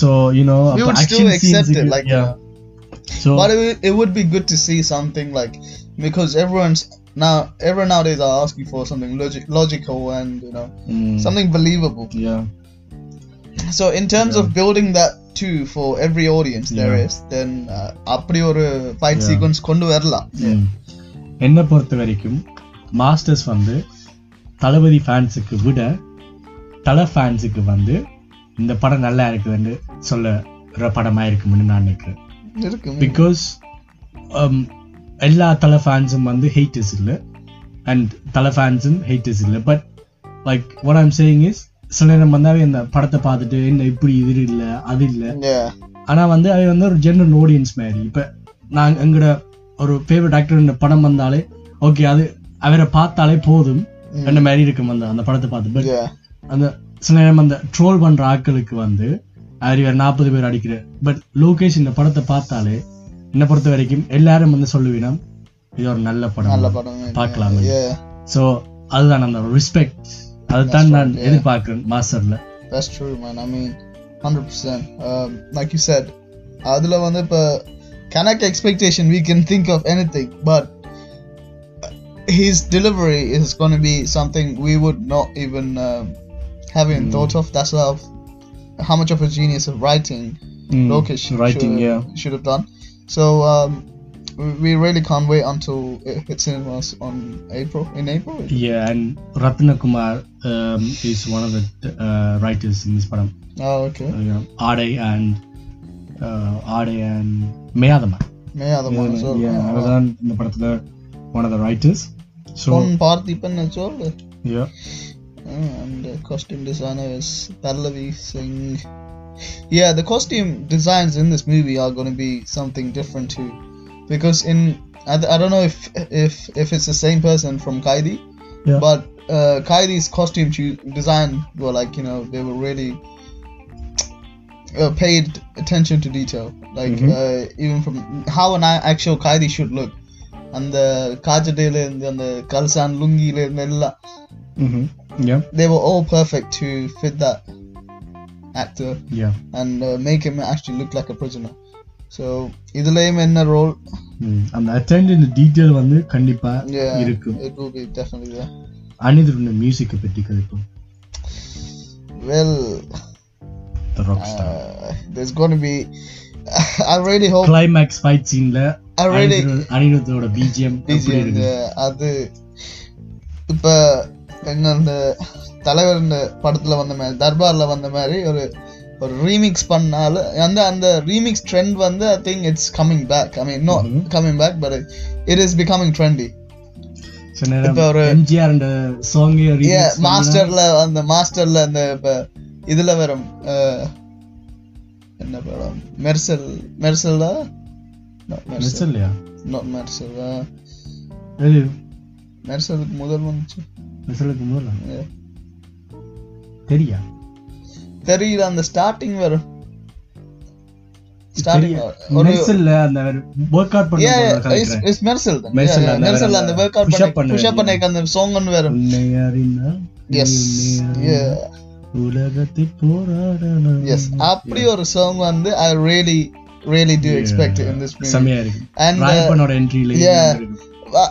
So you know We would still accept it, like, you know. So But it, would- it would be good to see something like because everyone's now everyone nowadays are asking for something logic, logical and you know something believable. Yeah So in terms of building that too for every audience there Yeah. is, then uh, அப்படி ஒரு fight Yeah. sequence கொண்டு வரலாம். என்னை பொறுத்த வரைக்கும் மாஸ்டர்ஸ் வந்து தளபதி ஃபேன்ஸுக்கு விட தலை ஃபேன்ஸுக்கு வந்து இந்த படம் நல்லா இருக்குதுன்னு சொல்ல படமா இருக்கும்னு நான் நினைக்கிறேன் இருக்கு பிகாஸ் எல்லா தலை ஃபேன்ஸும் வந்து ஹெய்டர்ஸ் இல்லை. அண்ட் தலை ஃபேன்ஸும் ஹெய்டர்ஸ் இல்லை. But like what I'm saying is சில நேரம் வந்தாவே இந்த படத்தை பார்த்துட்டு என்ன இப்படி இது இல்லை அது இல்லை? Yeah. ஆனா வந்து அது வந்து ஒரு ஜென்ரல் ஆடியன்ஸ் மாதிரி. இப்ப நாங்க எங்கட ஒரு ஃபேவரட் ஆக்டர் படம் வந்தாலே ஓகே அது அவரை பார்த்தாலே போதும். என்ன மாதிரி இருக்கும் அந்த அந்த படத்தை பார்த்து. பட். அந்த சில நேரம் அந்த ட்ரோல் பண்ற ஆட்களுக்கு வந்து ஆரியர் நாற்பது பேர் அடிக்கிறார் பட் லோகேஷ் இந்த படத்தை பார்த்தாலே என்ன பொறுத்த வரைக்கும் எல்லாரும் வந்து சொல்லுவீனம் இது ஒரு நல்ல படம். நல்ல படம். பார்க்கலாம். சோ அதுதான் அந்த ரெஸ்பெக்ட் அதுதான் நான் எதிர்பார்க்கிறேன் மாஸ்டர்ல. That's true, man. I mean, 100%. Um, like you said, வந்து இப்ப connect expectation we can think of anything but his delivery is gonna be something we would not even have in thoughts of that's of how much of a genius of writing mm, Lokesh writing, should, yeah. should have done. So um, we really can't wait until it hits cinemas on April in April. Yeah, and Ratna Kumar um, is one of the uh, writers in this program. Oh, okay. Uh, you Ade and uh, Ade and Mayadama. Mayadama, as well. Yeah, yeah. Wow. in the one of the writers. So, From Parthipan as. Yeah and the costume designer is Pallavi Singh. Yeah, the costume designs in this movie are going to be something different too, because in I, I don't know if if if it's the same person from Kaidi, yeah. but uh, Kaidi's costume cho- design were like you know they were really uh, paid attention to detail, like mm-hmm. uh, even from how an actual Kaidi should look, and the kajadele and the kalsan lungi le mella. Mm-hmm. yeah they were all perfect to fit that actor yeah and uh, make him actually look like a prisoner. So இதுலயும் என்ன role? ம். அந்த அட்டெண்ட் டீட்டெயில் வந்து கண்டிப்பா Yeah, இருக்கும் it will be definitely there. அனிதருடைய மியூசிக்கை பற்றி கதைப்போம் Well, the rock star uh, there's going to be. <laughs> I really hope. Climax fight சீன்ல I really. அனிருத்தோட பிஜிஎம் எப்படி BGM, இருக்கு yeah, அது இப்ப எங்க அந்த தலைவர் இந்த படத்துல வந்த மாதிரி தர்பார்ல வந்த மாதிரி ஒரு ஒரு ரீமிக்ஸ் பண்ணால அந்த அந்த ரீமிக்ஸ் ட்ரெண்ட் வந்து I think it's coming back I mean no. Coming back but it is becoming trendy இப்ப ஒரு- எம்ஜிஆர் அந்த சாங் மாஸ்டர்ல அந்த மாஸ்டர்ல அந்த இப்ப இதுல வரும் அஹ், என்ன படம்? மெர்சல் மெர்சல் இல்லையா நாட் மெர்சல் மெர்சலுக்கு முதல் வந்துச்சு. மெசலுக்கு முதல்ல. தெரியா? தெரியல அந்த ஸ்டார்டிங் வரும் உலகத்தை போராடணும். அப்படி ஒரு song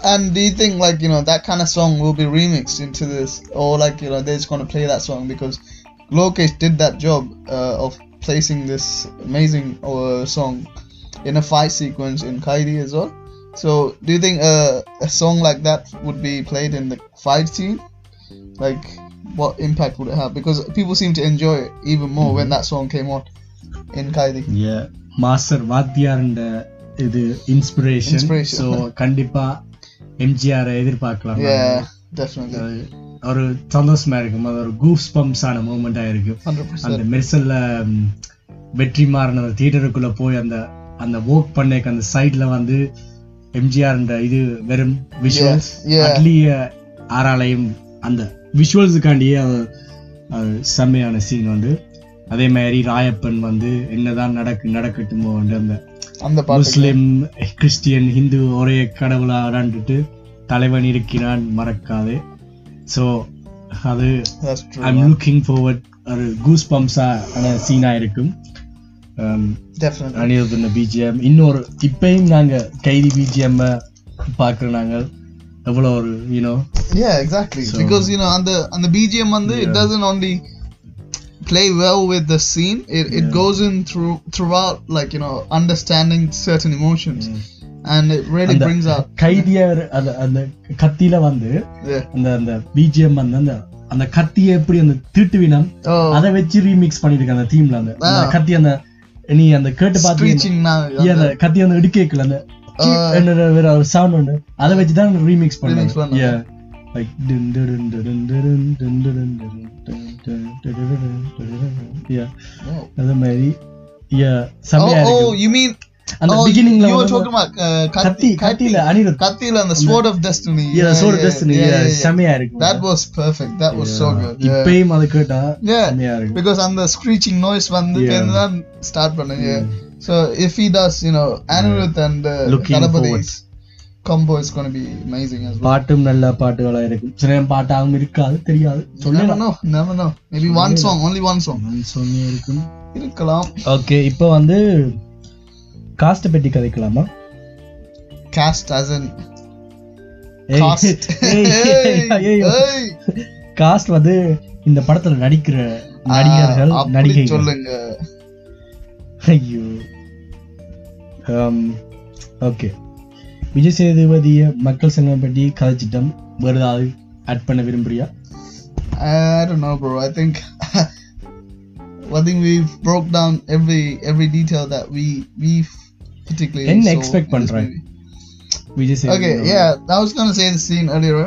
and do you think like you know that kind of song will be remixed into this or like you know they're just going to play that song because Lokesh did that job uh, of placing this amazing uh, song in a fight sequence in Kaidi as well so do you think uh, a song like that would be played in the fight scene like what impact would it have because people seem to enjoy it even more when that song came on in Kaidi Master வாத்தியார்ன்ற இது இன்ஸ்பிரேஷன் Inspiration. சோ கண்டிப்பா எம்ஜிஆர் எதிர்பார்க்கலாம் ஒரு சந்தோஷமா இருக்கும் அது ஒரு பம்ப்ஸ் ஆன மூமெண்டா இருக்கு. 100% அந்த மெர்சல்ல வெற்றி மாறன் அந்த தியேட்டருக்குள்ள போய் அந்த அந்த வோக் பண்ணேக்கு அந்த சைடுல வந்து எம்ஜிஆர்ன்ற இது வெறும் விஷுவல்ஸ். அட்லிய ஆறாலையும் அந்த விஷுவல்ஸுக்காண்டியே செம்மையான சீன் வந்து. அதே மாதிரி ராயப்பன் வந்து என்னதான் நடக்கு நடக்கட்டுமோ வந்து அந்த அந்த முஸ்லிம் கிறிஸ்டியன் ஹிந்து ஒரே கடவுளாக விளாண்டுட்டு தலைவன் இருக்கிறான் மறக்காது. ஸோ அது ஐம் லுக்கிங் ஃபார்வர்ட் ஒரு கூஸ் பம்ஸான சீனாக இருக்கும். Um, அனிருத்துன பிஜிஎம் இன்னொரு இப்பயும் நாங்கள் கைதி பிஜிஎம் பார்க்குறோம் நாங்கள். எவ்வளோ ஒரு you know yeah exactly because you know அந்த அந்த பிஜிஎம் வந்து it doesn't only play well with the scene. It, it Yeah. goes in through throughout, like you know, understanding certain emotions, and it really அந்த brings out. கைதிய அந்த அந்த கத்தியில வந்து. அந்த அந்த பிஜிஎம் வந்து அந்த அந்த கத்தியை எப்படி அந்த திருட்டுவினம் Oh, அதை வச்சு ரீமிக்ஸ் பண்ணிருக்காங்க அந்த தீம்ல அந்த அந்த. கத்தி அந்த நீ அந்த கேட்டு பார்த்து அந்த கத்தி அந்த இடுக்கேக்கல அந்த. என்ன வேற ஒரு சவுண்ட் உண்டு அதை வச்சு தான் remix. Yeah. Like dun dun dun dun dun dun dun dun dun dun dun dun dun dun dun. Yeah. Oh. அது மாதிரி yeah செமையா Oh, oh, இருக்கு you mean அந்த Oh, பிகினிங்ல you were talking about uh, கத்தி கத்தி கத்தியில அனிருத் கத்தியில அந்த sword of destiny Yeah, Sword of Destiny, yeah, செமையா இருக்கு that was perfect that was so good yeah. இப்பயும் அது கேட்டா yeah செமையா இருக்கு because அந்த screeching noise வந்து Yeah. தான் start பண்ணுங்க so if he does you know Anirudh and uh, Looking Thalapathi's combo Is going to be amazing as well. பாட்டும் நல்ல பாட்டுகளா இருக்கும். சில நேரம் பாட்டாகவும் இருக்காது தெரியாது. Never சொல்லலாம் know never know. Maybe one song only one song. சொல்லி இருக்கும். இருக்கலாம். ஓகே இப்போ வந்து காஸ்ட் பற்றி கதைக்கலாமா? ஏய், ஏய், hey காஸ்ட் வந்து இந்த படத்துல நடிக்கிற நடிகர்கள் நடிகைகள். சொல்லுங்க. ஐயோ. ஓகே விஜய் சேதுபதிய மக்கள் சங்கம் பற்றி கதைச்சிட்டம் வேறு ஏதாவது ஆட் பண்ண விரும்புறியா I don't know, bro. I think <laughs> I think we've broke down every every detail that we we particularly. என்ன this பண்ற? Vijay Sethupathi Okay, yeah, I was gonna say the scene earlier.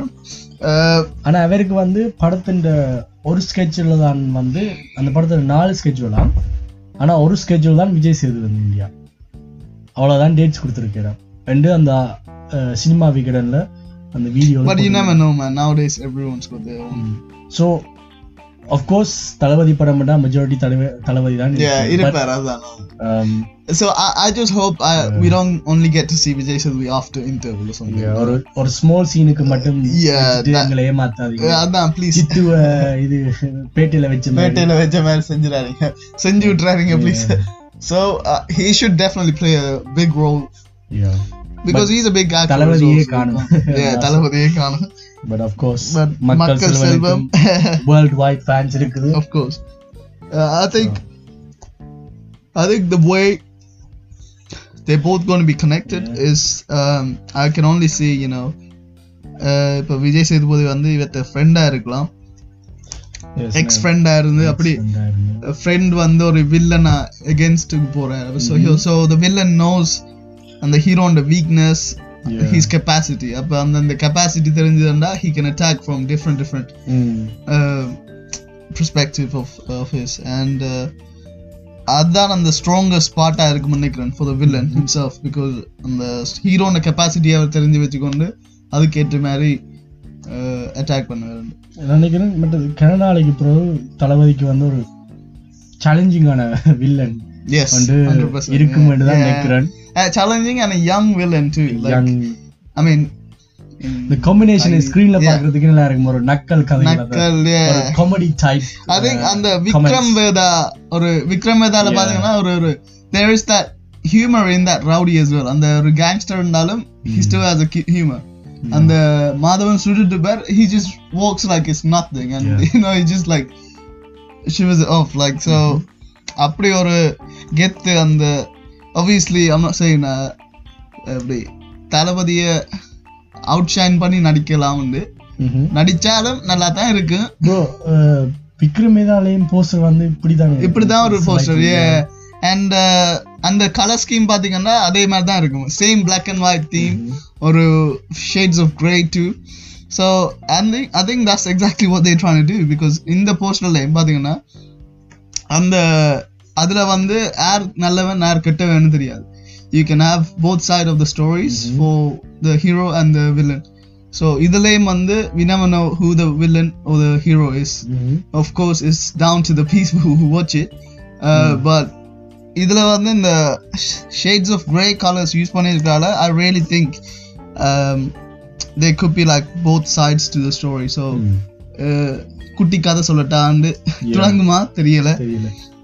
Uh, ஆனா அவருக்கு வந்து படத்தின் ஒரு ஸ்கெட்சில் தான் வந்து அந்த படத்துல நாலு ஸ்கெட்சூலாம் ஆனா ஒரு ஸ்கெட்சூல் தான் விஜய் சேதுபதி இந்தியா அவ்வளவுதான் டேட்ஸ் கொடுத்துருக்கிறார் ரெண்டு அந்த சினிமா விகடன்ல அந்த video but you never know, man. Nowadays, everyone's got their own. So of course Thalapathy படம் மட்டும் மெஜாரிட்டி தளபதி தான். But, um, So I, I just hope I, we don't only get to see Vijay Sethupathi after interval or something. yeah, ஒரு ஒரு ஸ்மால் சீனுக்கு மட்டும் எங்களை ஏமாத்தாதீங்க Yeah, அதான் ப்ளீஸ் சித்துவ இது பேட்டியில வச்ச பேட்டையில வச்ச மாதிரி செஞ்சிடாதீங்க செஞ்சு விட்டுறாதீங்க please so uh, he should definitely play a big role Yeah. because he's a big actor தளபதியே also, so- காணும். <laughs> yeah <laughs> தளபதியே காணும் But of course, But மக்கள் மக்கள் செல்வனுக்கும் செல்வம் <laughs> வேர்ல்ட் வைட் ஃபேன்ஸ் இருக்குது of course uh, I think I think the way they're both going to be connected is um, I can only see you know uh, இப்போ விஜய் சேதுபதி வந்து இவத்த ஃப்ரெண்டா இருக்கலாம் Yes, எக்ஸ் ஃப்ரெண்டா இருந்து அப்படி friend ஆ இருந்து. ஃப்ரெண்ட் வந்து ஒரு வில்லனா எகென்ஸ்ட் போறாரு so so the villain knows அந்த ஹீரோட வீக்னஸ். ஹீஸ் கெப்பாசிட்டி அப்போ அந்த அந்த கெப்பாசிட்டி தெரிஞ்சதுன்னா he can attack from different different of of his. And uh, அதான் அந்த ஸ்ட்ராங்கஸ்ட் பார்ட்டா இருக்கும்னு நினைக்கிறேன் for the villain himself. Because அந்த ஹீரோன கெப்பாசிட்டி அவர் தெரிஞ்சு வச்சுக்கொண்டு அதுக்கேற்ற மாதிரி அட்டாக் பண்ணுவார். நான் நினைக்கிறேன் மற்றது கனடாலைக்கு பிறகு தளபதிக்கு வந்து ஒரு சேலஞ்சிங்கான வில்லன் வந்து இருக்கும் என்று தான் நினைக்கிறேன். challenging and young villain to like Young- I mean இந்த காம்பினேஷன் ஸ்கிரீன்ல பாக்குறதுக்கு நல்லா இருக்கும் ஒரு நக்கல் கதை நக்கல் ஒரு காமெடி டைப் ஐ திங்க் அந்த விக்ரம் வேதா ஒரு விக்ரம் வேதால பாத்தீங்கன்னா ஒரு ஒரு there is that humour in that rowdy as well அந்த ஒரு கேங்ஸ்டர் இருந்தாலும் he still has a humour அந்த மாதவன் சுட்டுட்டு பேர் he just walks like it's nothing and <laughs> you know he just like she was off like so அப்படி ஒரு கெத்து அந்த obviously I'm not saying uh, தளபதிய அவுட் ஷைன் பண்ணி நடிக்கலாம் உண்டு. நடிச்சாலும் நல்லா தான் இருக்கு ப்ரோ விக்ரமேதாலையும் போஸ்டர் வந்து இப்படிதான் இப்படிதான் ஒரு போஸ்டர் அண்ட் அந்த கலர் ஸ்கீம் பாத்தீங்கன்னா அதே மாதிரி தான் இருக்கும் same black and white theme ஒரு shades of grey too so and I think that's exactly what they drawn to because இந்த போஸ்டர்ல பாத்தீங்கன்னா அந்த அதுல வந்து யார் நல்லவன் யார் கெட்டவன் தெரியாது. You can have both side of the stories for the hero and the villain so இதுலேயும் வந்து we never know who the villain or the hero is. Of course it's down to the people who watch it. Uh, but இதுல வந்து இந்த shades of grey colours use பண்ணியிருக்கால I really think they could be like both sides to the story so குட்டி கதை சொல்லட்டாண்டு தொடங்குமா? தெரியல.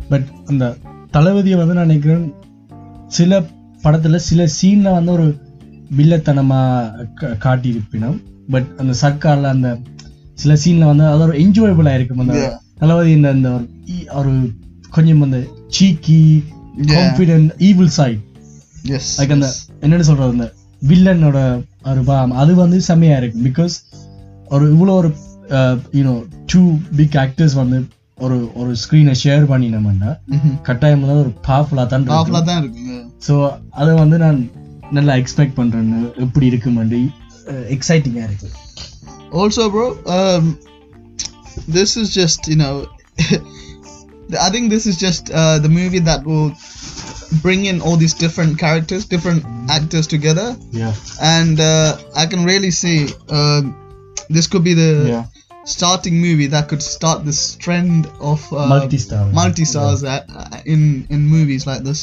பட் அந்த தளபதியை வந்து நான் நினைக்கிறேன் சில படத்துல சில சீன்ல வந்து ஒரு வில்லத்தனமா கா- காட்டியிருப்பினும். பட் அந்த சர்க்கார்ல அந்த சில சீன்ல வந்து அது ஒரு என்ஜாயபிளா இருக்கும். அந்த. தளபதி இந்த அந்த ஒரு ஈ- ஒரு கொஞ்சம் அந்த cheeky. Confident evil side like அந்த என்னன்னு சொல்றது? அந்த வில்லனோட ஒரு பாம் அது வந்து செம்மையா இருக்கு பிகாஸ் ஒரு இவ்வளோ ஒரு யூனோ டூ பிக் ஆக்டர்ஸ் வந்து ஒரு ஒரு ஸ்க்ரீனை ஷேர் பண்ணினோம்னா கட்டாயம் வந்து ஒரு பவர்ஃபுல்லாக தான் பவர்ஃபுல்லாக தான் இருக்குங்க ஸோ அதை வந்து நான் நல்லா எக்ஸ்பெக்ட் பண்றேன்னு எப்படி இருக்குமெண்டு எக்ஸைட்டிங்காக இருக்கு also bro um this is just you know <laughs> i think this is just uh, the movie that will bring in all these different characters, different actors together, Yeah. and uh, I can really see um, this could be the Yeah. starting movie that could start this trend of uh, Multi-star. multi stars in in movies like this,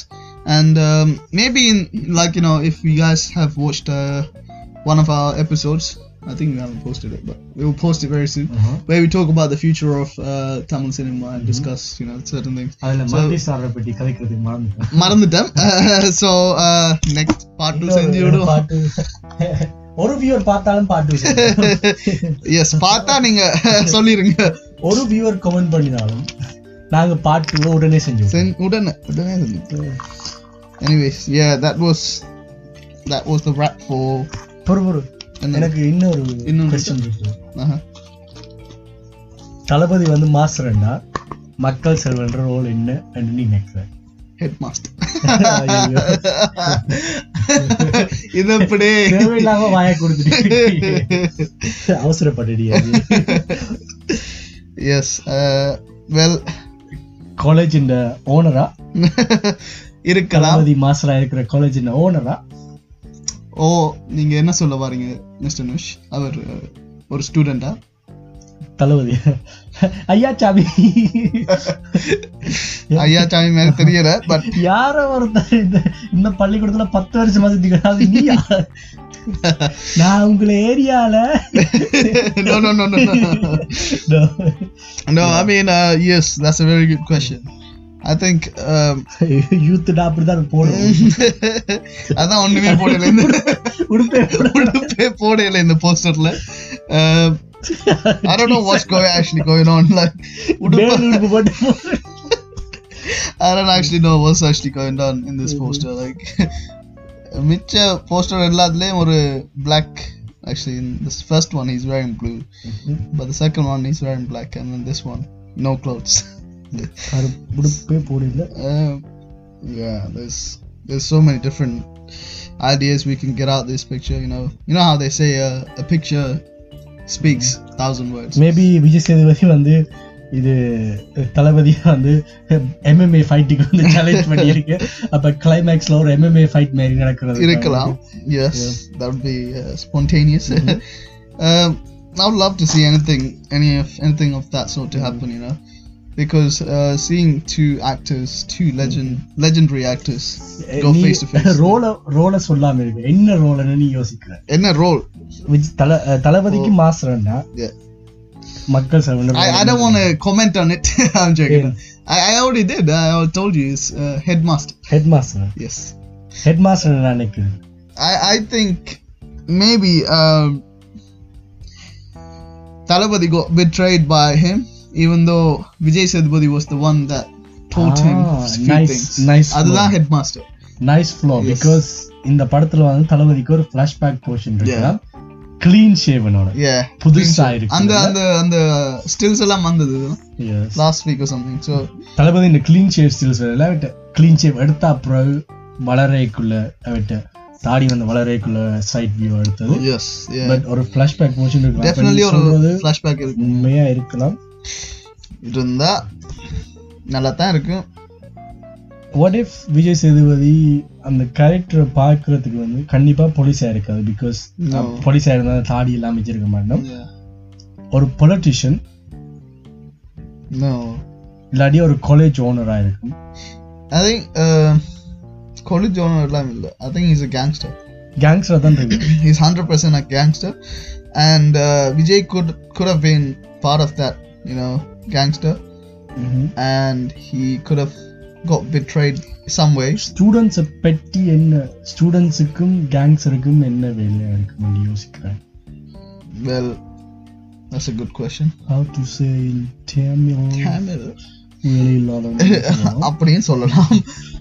and um, maybe in like you know if you guys have watched uh, one of our episodes, I think we haven't posted it, but we will post it very soon, Uh-huh. where we talk about the future of uh, Tamil cinema and discuss you know certain things. அதுல So- மல்டி ஸ்டாரை பத்தி கதைக்கிறதுக்கு மறந்துட்டேன் மறந்துட்டேன் <laughs> ஸோ நெக்ஸ்ட் பார்ட் டூ செஞ்சு இன்னொரு விடுவோம் பாட்டு <laughs> ஒரு வியூவர் பார்த்தாலும் பாட்டு. எஸ் பார்த்தா நீங்க சொல்லிருங்க. ஒரு வியூவர் கமெண்ட் பண்ணினாலும் நாங்க பாட்டு உடனே செஞ்சோம் செஞ்- உடனே உடனே anyways yeah that was that was the wrap for பொறு பொறு? எனக்கு இன்னொரு இன்னொரு கொஸ்டின் இருக்கு. தளபதி வந்து மாஸ்டர்ண்டா மக்கள் செல்வன்ற ரோல் என்ன என்று நீ நினைக்கிற ஹெட் மாஸ்டர். இது எப்படி? தேவையில்லாம வாய கொடுத்துட்டு. அவசரப்பட்டுடியா எஸ் வெல் காலேஜ் இந்த ஓனரா இருக்கலாம். மாஸ்டரா இருக்கிற காலேஜ் இந்த ஓனரா ஓ நீங்க என்ன சொல்ல வரீங்க மிஸ்டர் நுஷ் அவர் uh, ஒரு ஸ்டூடெண்டா தளபதி. <laughs> ஐயா சாமி. ஐயா சாமி மேல தெரியல பட் யார ஒருத்தர் இந்த இந்த பள்ளிக்கூடத்துல பத்து வருஷமா சுத்திக்கிறாது நீ <laughs> நான் உங்களை ஏரியால. <laughs> No no no no no. No. I mean uh, yes that's a very good question. Think um, யூத்துடா அப்படிதான் போடும். அதான் ஒண்ணுமே போடல. இந்த உடுப்பே போடல. இந்த போஸ்டர்ல <laughs> I don't know what's going actually going on. Like, <laughs> <laughs> உடுப்பு- மேல் உடுப்பு போட்டு போடு. I don't actually know what's actually going on in this poster. Like, மிச்ச போஸ்டர் எல்லாத்துலயும் ஒரு black. Actually, in this first one he's wearing blue, but the second one he's wearing black, and then this one no clothes. அது உடுப்பே போடல Uh, yeah, there's there's so many different ideas we can get out of this picture. You know, you know how they say uh, a picture speaks thousand words. Maybe Vijay Sethupathi வந்து இது தளபதியா வந்து எம்எம்ஏ ஃபைட்டுக்கு வந்து சேலஞ்ச் பண்ணியிருக்கு அப்ப கிளைமேக்ஸ்ல ஒரு எம்எம்ஏ ஃபைட் மாதிரி நடக்கிறது இருக்கலாம் yes that would be uh, spontaneous um, i would love to see anything any of anything of that sort to happen you know because uh, seeing two actors two legend legendary actors go face to face <laughs> ரோல ரோல சொல்லாம இருக்கு என்ன ரோல்னு நீ யோசிக்கிற in a role விஜ் தல அஹ் தளபதிக்கு மாஸ்டர்னா yeah Makkal Selvan I, I don't want to comment on it <laughs> i'm joking I, I already did i already told you it's uh, headmaster head master yes head master என்ன நினைக்குது I, I think maybe um, Talabadi got betrayed by him, Even though Vijay Sethupathi was the one that him Ah, a few nice, things. nice அதுதான் headmaster. Nice flow. பிகாஸ் இந்த படத்துல வந்து தளபதிக்கு ஒரு ஃபிளாஷ்பேக் போர்ஷன் இருக்கு க்ளீன் ஷேவனோட Yeah. புதுசா இருக்கு அந்த அந்த அந்த ஸ்டில்ஸ் எல்லாம் வந்தது Yes. Last week or something. So Thalapathy இந்த க்ளீன் ஷேவ் ஸ்டில்ஸ் எல்லாம் விட்டு. க்ளீன் ஷேவ் எடுத்த அப்புறம் வளரைக்குள்ள விட்டு. தாடி வந்து வளரைக்குள்ள சைட் வியூ எடுத்தது. பட் ஒரு ஃபிளாஷ்பேக் போர்ஷன் இருக்கு நீ ஒரு flashback இருக்கு. உண்மையா இருக்கலாம். இருந்தா நல்லா தான் இருக்கும். வாட் இஃப் விஜய் சேதுபதி அந்த கேரக்டரை பார்க்கறதுக்கு வந்து கண்டிப்பா போலீஸா இருக்காது பிகாஸ் No. போலீஸா இருந்தா தாடி எல்லாம் வச்சிருக்க மாட்டோம். ஒரு பொலிட்டிஷியன் no. இல்லாட்டி ஒரு காலேஜ் ஓனரா இருக்கும் uh, college owner எல்லாம் இல்ல. I think he's a gangster. Gangster தான் <clears throat> he's 100% a gangster. And uh, Vijay could could have been part of that. you know gangster ம்ஹும். and he could have got betrayed some way ஸ்டூடெண்ட்ஸை பற்றி என்ன ஸ்டூடெண்ட்ஸுக்கும் கேங்ஸருக்கும் என்ன வேலையா இருக்கும்னு யோசிக்கிறேன் well that's a good question how to say in Tamil Tamil. வேலை <laughs> இல்லாத அப்படின்னு சொல்லலாம்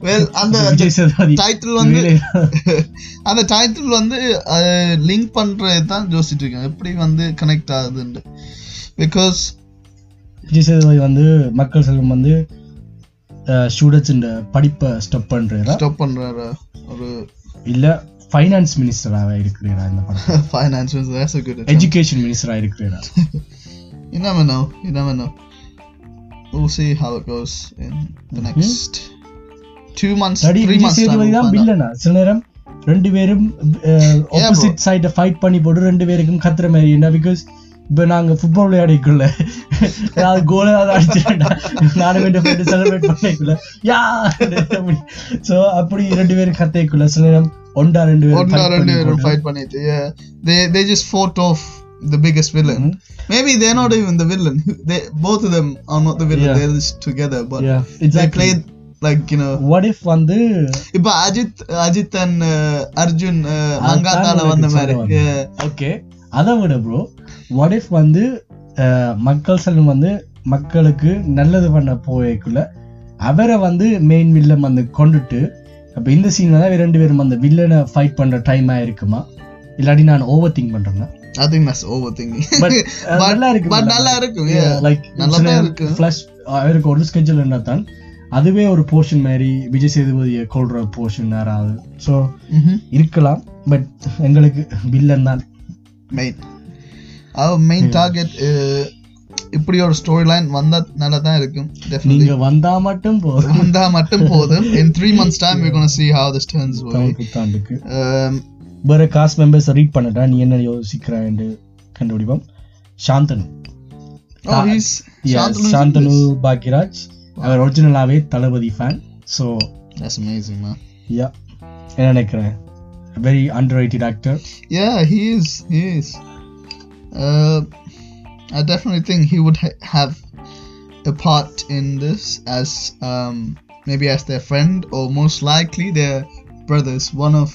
well அந்த விஜய் சேதுபதி டைட்டில் வந்து வேலை இல்லாத- <laughs> அந்த டைட்டில் வந்து லிங்க் பண்றது தான் யோசிச்சுட்டு இருக்கேன் எப்படி வந்து கனெக்ட் ஆகுதுன்னு பிகாஸ் விஜய் வந்து மக்கள் செல்வம் வந்து ஸ்டூடெண்ட்ஸ் இந்த படிப்பை ஸ்டாப் பண்றாரா ஸ்டாப் பண்றாரு ஒரு இல்ல ஃபைனான்ஸ் மினிஸ்டராக இருக்கிறாரா இந்த படம் ஃபைனான்ஸ் <laughs> attempt. எஜுகேஷன் மினிஸ்டரா இருக்கிறாரா know. You never know. We'll see how it goes in the next two months, three months தான். வில்லனா சில நேரம் ரெண்டு பேரும் ஆப்போசிட் சைட ஃபைட் பண்ணி போட்டு ரெண்டு பேருக்கும் கத்துற மாதிரி என்ன பிகாஸ் இப்ப நாங்க ஃபுட்பால் விளையாடிக்குள்ள ஏதாவது கோல் ஏதாவது அடிச்சிட்டா நானும் ரெண்டு பேரும் செலிப்ரேட் பண்ணிக்குள்ள யா சோ அப்படி ரெண்டு பேரும் கத்தைக்குள்ள சில நேரம் ஒண்டா ரெண்டு பேரும் fight ரெண்டு பேரும் fight பண்ணிட்டு they they just fought off the biggest villain Mhm. maybe they're not even the villain they both of them are not the villain Yeah. they're just together but Yeah, they exactly. played like you know What if வந்து இப்ப அஜித் அஜித் அண்ட் அர்ஜுன் மங்காத்தால வந்த மாதிரி. ஓகே அதை விட ப்ரோ வாட் இஃப் வந்து மக்கள் செல்வம் வந்து மக்களுக்கு நல்லது பண்ண போய்க்குள்ள அவரை வந்து மெயின் வில்லன் வந்து கொண்டுட்டு அப்ப இந்த சீன்ல தான் ரெண்டு பேரும் அந்த வில்லனை ஃபைட் பண்ற டைமா இருக்குமா? இல்லாட்டி நான் ஓவர் திங்க் பண்றேன்னா? I think that's overthinking. But நல்லா இருக்கு but நல்லா yeah. லைக் நல்லா இருக்கு. ஃபிளாஷ் அவருக்கு ஒரு ஸ்கெட்சல் என்ன தான் அதுவே ஒரு போர்ஷன் மாதிரி விஜய் சேதுபதியை கொள்ற போர்ஷன் யாராவது. So Mhm. இருக்கலாம் பட் எங்களுக்கு வில்லன் தான். Main our main target uh, இப்படி ஒரு ஸ்டோரி லைன் வந்தா நல்லா தான் இருக்கும். நீங்க வந்தா மட்டும் போதும். வந்தா மட்டும் போதும். In three <laughs> months time we're gonna see how this turns புத்தாண்டுக்கு um, வேற காஸ்ட் மெம்பர்ஸ் ரீட் பண்ணட்டா நீ என்ன யோசிக்கிறான்னு கண்டுபிடிப்போம். சாந்தனு. Oh சாந்தனு. பாக்யராஜ். அவர் ஒரிஜினலாவே Thalapathy fan so that's amazing man. Yeah என்ன நினைக்கிறேன்? very underrated actor. Yeah, he is. He is. Uh, I definitely think he would ha- have a part in this as um, maybe as their friend or most likely their brothers. One of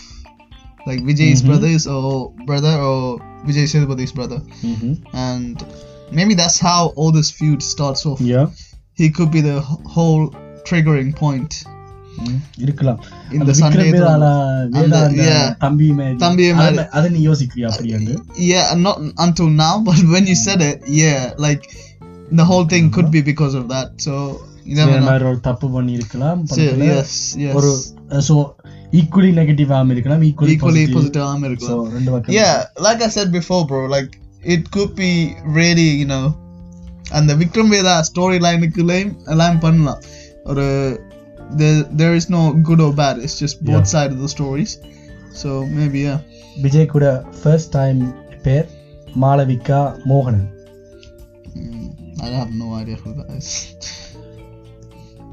like Vijay's mm-hmm. brothers or brother or Vijay Sethupathi's brother. Mm-hmm. And maybe that's how all this feud starts off. Yeah. He could be the whole triggering point இருக்கலாம். தம்பி தம்பி. அதை நீ யோசிக்கிறியா yeah not until now but when you said it yeah like the whole thing could be because of that so you never இந்த know மாதிரி ஒரு தப்பு பண்ணி இருக்கலாம் So, yes yes ஒரு ஸோ ஈக்குவலி நெகட்டிவாகவும் இருக்கலாம் equally equally positive positive arm so இருக்கலாம். ரெண்டு பக்கம் yeah like i said before bro like it could be really you know அந்த விக்ரம் வேதா ஸ்டோரி லைனுக்குள்ளேயும் எல்லாம் பண்ணலாம் ஒரு there, there is no good or bad it's just both Yeah. sides of the stories so maybe yeah Vijay கூட ஃபர்ஸ்ட் டைம் பேர் Malavika மோகனன் Mm, i have no idea who that is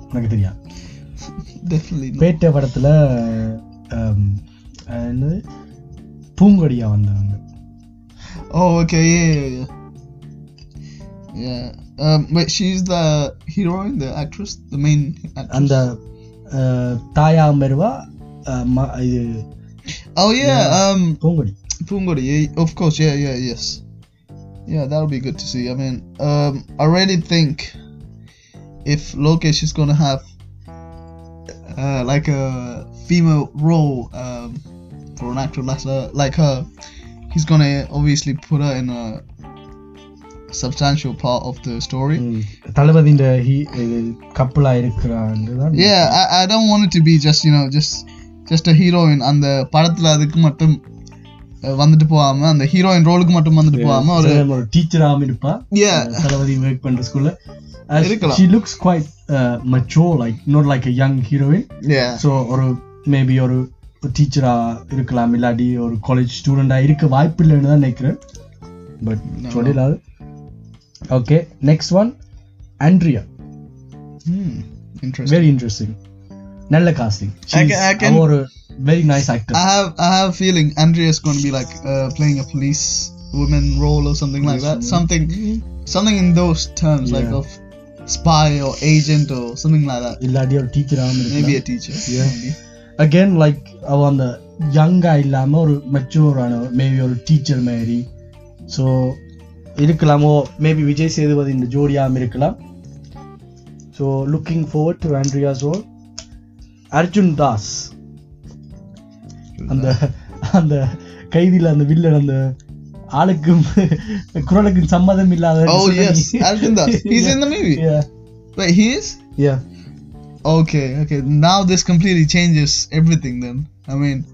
எனக்கு தெரியாது definitely <laughs> not பேட்ட படத்துல ஆம், என்னது பூங்கொடியா வந்தவங்க Oh, okay, Yeah. Um, but she's the heroine, the actress, the main actress. And the Taya Merwa. Uh, oh yeah. Um. Pungori. Pungori. Yeah, of course. Yeah. Yeah. Yes. Yeah, that'll be good to see. I mean, um, I really think if Lokesh is gonna have uh, like a female role um, for an actor like her, like her, he's gonna obviously put her in a substantial part of the story. தளபதியின் ஹீ- இது கப்பலா இருக்கிறான்னு தான் Yeah, I, I don't want it to be just you know just just a heroine. அந்த படத்துல அதுக்கு மட்டும் வந்துட்டு போகாம அந்த ஹீரோயின் ரோலுக்கு மட்டும் வந்துட்டு போகாம ஒரு ஒரு டீச்சராகவும் இருப்பா. தளபதி ஒர்க் பண்ற ஸ்கூல்ல இருக்கலாம். She looks quite macho like not like a young heroine yeah. So ஒரு மேபி ஒரு டீச்சரா இருக்கலாம் இல்லாட்டி ஒரு காலேஜ் ஸ்டூடெண்டா இருக்க வாய்ப்பு இல்லைன்னு தான் நினைக்கிறேன். But No, சொல்லிடலாது okay next one Andrea hmm. interesting very interesting நல்ல casting I can- I can- ஒரு very nice actor I have I have a feeling Andrea's going to be like uh, playing a police woman role or something like that Police something something in those terms like Yeah. of spy or agent or something like that இல்லாட்டி ஒரு டீச்சராகவும் maybe இருக்கலாம் a teacher Yeah. maybe. Again like அவ அந்த யங்கா இல்லாம ஒரு மெச்சூரான மேபி ஒரு டீச்சர் மாதிரி ஸோ இருக்கலாமோ மேபி விஜய் சேதுபதி இந்த ஜோடியாகவும் இருக்கலாம் so looking forward to Andrea's role Arjun Das அந்த அந்த கைதியில அந்த வில்லன் அந்த ஆளுக்கும் குரலுக்கும் சம்மதம் இல்லாத oh yes Arjun Das he's in the movie wait he is yeah Okay, okay. Now this completely changes everything then. I mean,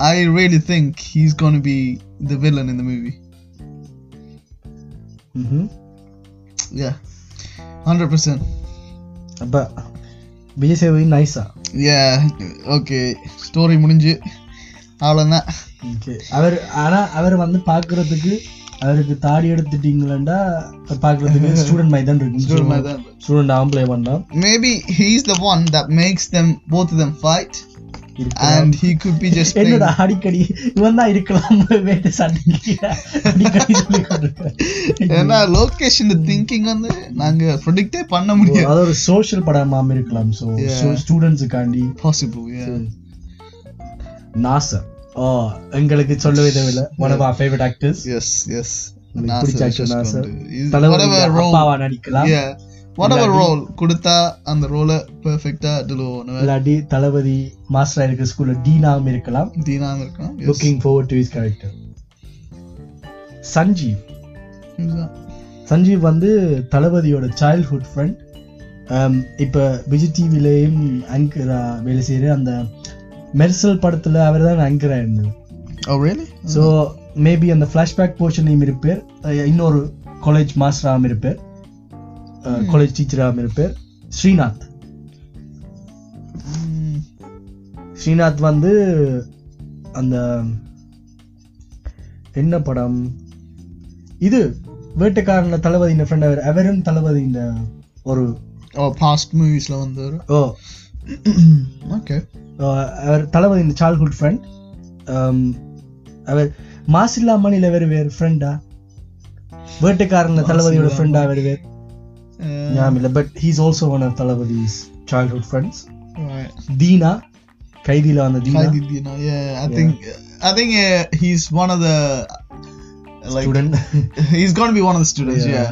I really think he's gonna be the villain in the movie. ம்ஹும். Yeah. Hundred percent. அப்ப விஜய் சேதுபதி நைஸா yeah ஓகே ஸ்டோரி முடிஞ்சு அவ்வளோதான் Okay. அவர் ஆனா அவர் வந்து பாக்குறதுக்கு அவருக்கு தாடி எடுத்துட்டீங்களா பாக்குறதுக்கு <laughs> ஸ்டூடெண்ட் மாதிரி தான் இருக்கு ஸ்டூடெண்ட் ஆம்பளை பண்ணா maybe he's the one that makes them both of them fight இருக்கலாம். and he could be just playing. என்னடா அடிக்கடி இவன் தான் இருக்கலாம் வேட்டை சண்டைக்கு அடிக்கடி. ஏன்னா லோகேஷ் இந்த திங்கிங் வந்து நாங்க ப்ரொடிக்டே பண்ண முடியாது. அது ஒரு சோஷியல் படமாம இருக்கலாம். So Yeah. ஸ்டூடெண்ட்ஸுக்காண்டி பாசிபிள் நாசர் ஓ எங்களுக்கு சொல்ல விதவில்லை one of favourite actors yes yes பிடிச்ச actor நாசர் தலைவர் அப்பாவா நடிக்கலாம். Whatever ரோல் கொடுத்தா அந்த ரோலை பெர்ஃபெக்ட்டா டெலிவர் இல்லாட்டி தளபதி மாஸ்டர் இருக்கிற ஸ்கூல்ல டீனாவும் இருக்கலாம். தீனாம இருக்கலாம். Looking forward to his character Sanjeev. Sanjeev வந்து தளபதியோட சைல்ட்ஹுட் ஃப்ரெண்ட் இப்போ விஜய் டிவிலையும் ஆங்கரா வேலை செய்கிற அந்த மெர்சல் படத்தில் அவர் தான் ஆங்கரா இருந்தது. Oh really? ஸோ மேபி அந்த ஃப்ளாஷ்பேக் போர்ஷனையும் இருப்பார். இன்னொரு காலேஜ் மாஸ்டராகவும் இருப்பார். காலேஜ் டீச்சராகவும் இருப்பார் ஸ்ரீநாத். Mm. ஸ்ரீநாத் வந்து அந்த என்ன படம்? இது வேட்டைக்காரன தளபதியின் ஃப்ரெண்ட் அவர் அவரும் தளபதியின் ஒரு Oh past moviesல வந்து ஓ. ஓகே அவர் தளபதியின் சைல்ட்ஹுட் ஃப்ரெண்ட் அவர் மாசில்லா மணில வேறு வேறு ஃப்ரெண்டா வேட்டைக்காரன தளபதியோட ஃப்ரெண்டா வேறு வேறு? ஞாபகம் இல்லை but he's also one of Thalapathy's childhood friends Dheena கைதியில வந்த Dheena I think I think uh, he's one of the like student gonna be one of the students yeah,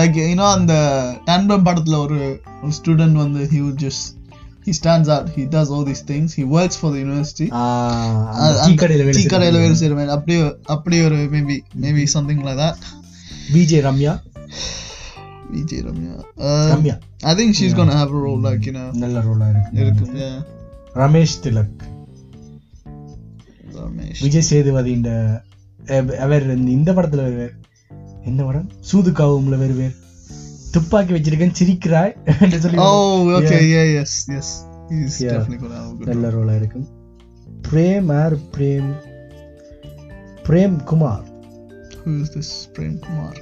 like you know அந்த டன்பம் படத்துல ஒரு ஒரு ஸ்டூடெண்ட் வந்து he would just he stands out he does all these things he works for the university tea கடையில வேலை செய்யற மாதிரி அப்படி அப்படி ஒரு maybe maybe something like that Vijay Ramya Vijay Ramya Ramya think she's gonna have a role like you know. நல்ல ரோலா இருக்கு yeah. ரமேஷ் திலக் ரமேஷ் விஜய் சேதுபதி இந்த அஹ், அவர் இந்த படத்துல வருவார் என்ன படம் சூதுக்காவும்ல வருவார் துப்பாக்கி வச்சிருக்கேன் சிரிக்கிறாய் என்று சொல்லி நல்ல ரோலா இருக்கும் Prem R Prem Prem Kumar who is this Prem Kumar?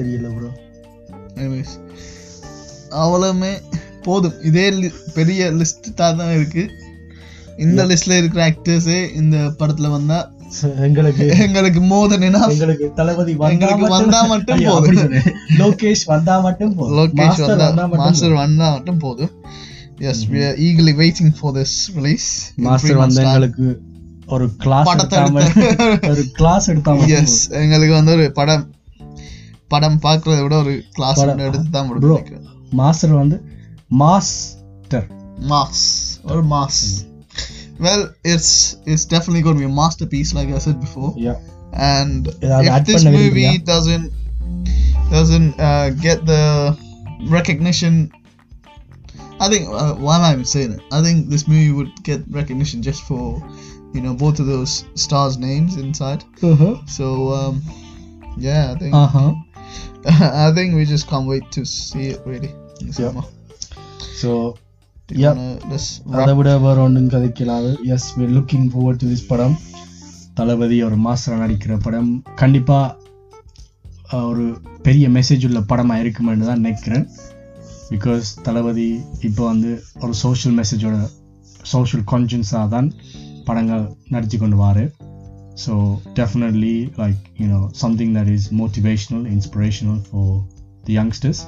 தெரியல ப்ரோ anyways அவ்வளவுமே போதும். இதே பெரிய லிஸ்ட் தான் இருக்கு. இந்த லிஸ்ட்ல இருக்கிற ஆக்டர்ஸே இந்த படத்துல வந்தா <laughs> எங்களுக்கு எங்களுக்கு மோர் தென் enough. எங்களுக்கு தளபதி வந்தா எங்களுக்கு வந்தா மட்டும் போதும். லோகேஷ் வந்தா மட்டும் போதும். லோகேஷ் வந்தா மாஸ்டர் வந்தா மட்டும் போதும். Yes are eagerly waiting for this release. In Master வந்து. எங்களுக்கு ஒரு கிளாஸ் படத்தை எடுத்தாம எடுத்து- ஒரு கிளாஸ் எடுத்தாம எஸ் எங்களுக்கு வந்து ஒரு படம் படம் பார்க்கறத விட ஒரு கிளாஸ் படம். எடுத்து தான் Bro. முடியும் மாஸ்டர் வந்து மாஸ்டர் மாஸ் ஒரு mass well it's it's definitely going to be a masterpiece like i said before yeah and ஏதாவது if add this பண்ண movie விரும்புறியா? doesn't doesn't uh, get the recognition i think uh, why am i even saying it i think this movie would get recognition just for you know both of those stars names inside so um yeah i think Aha <laughs> i think we just can't wait to see it really Yeah. let's அதை விட வேற ஒன்றும் கதைக்கலாது yes we looking forward to this படம் தளபதி ஒரு மாஸ்டர் நடிக்கிற படம் கண்டிப்பா அஹ், ஒரு பெரிய மெசேஜ் உள்ள படமா இருக்குமென்னு தான் நினைக்கிறேன் பிகாஸ் தளபதி இப்போ வந்து ஒரு சோஷியல் மெசேஜோட சோஷியல் கான்ஷியன்ஸாக தான் படங்கள் நடிச்சு கொண்டு வாரு So definitely like you know something that is motivational inspirational for the youngsters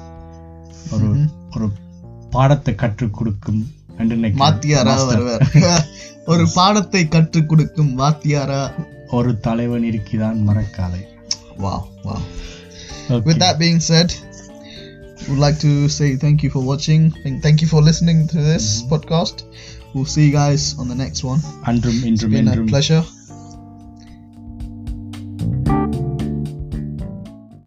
ஒரு Mhm. ஒரு பாடத்தை கற்றுக் கொடுக்கும் என்று நினைக்கிறேன். வாத்தியாரா Master. வருவார் <laughs> ஒரு பாடத்தை கற்றுக் கொடுக்கும் வாத்தியாரா ஒரு தலைவன் இருக்கிறான் மறக்காதே wow wow Okay. with that being said would like to say thank you for watching and thank you for listening to this podcast we'll see you guys on the next one அன்றும் it's இன்றும் been a என்றும் pleasure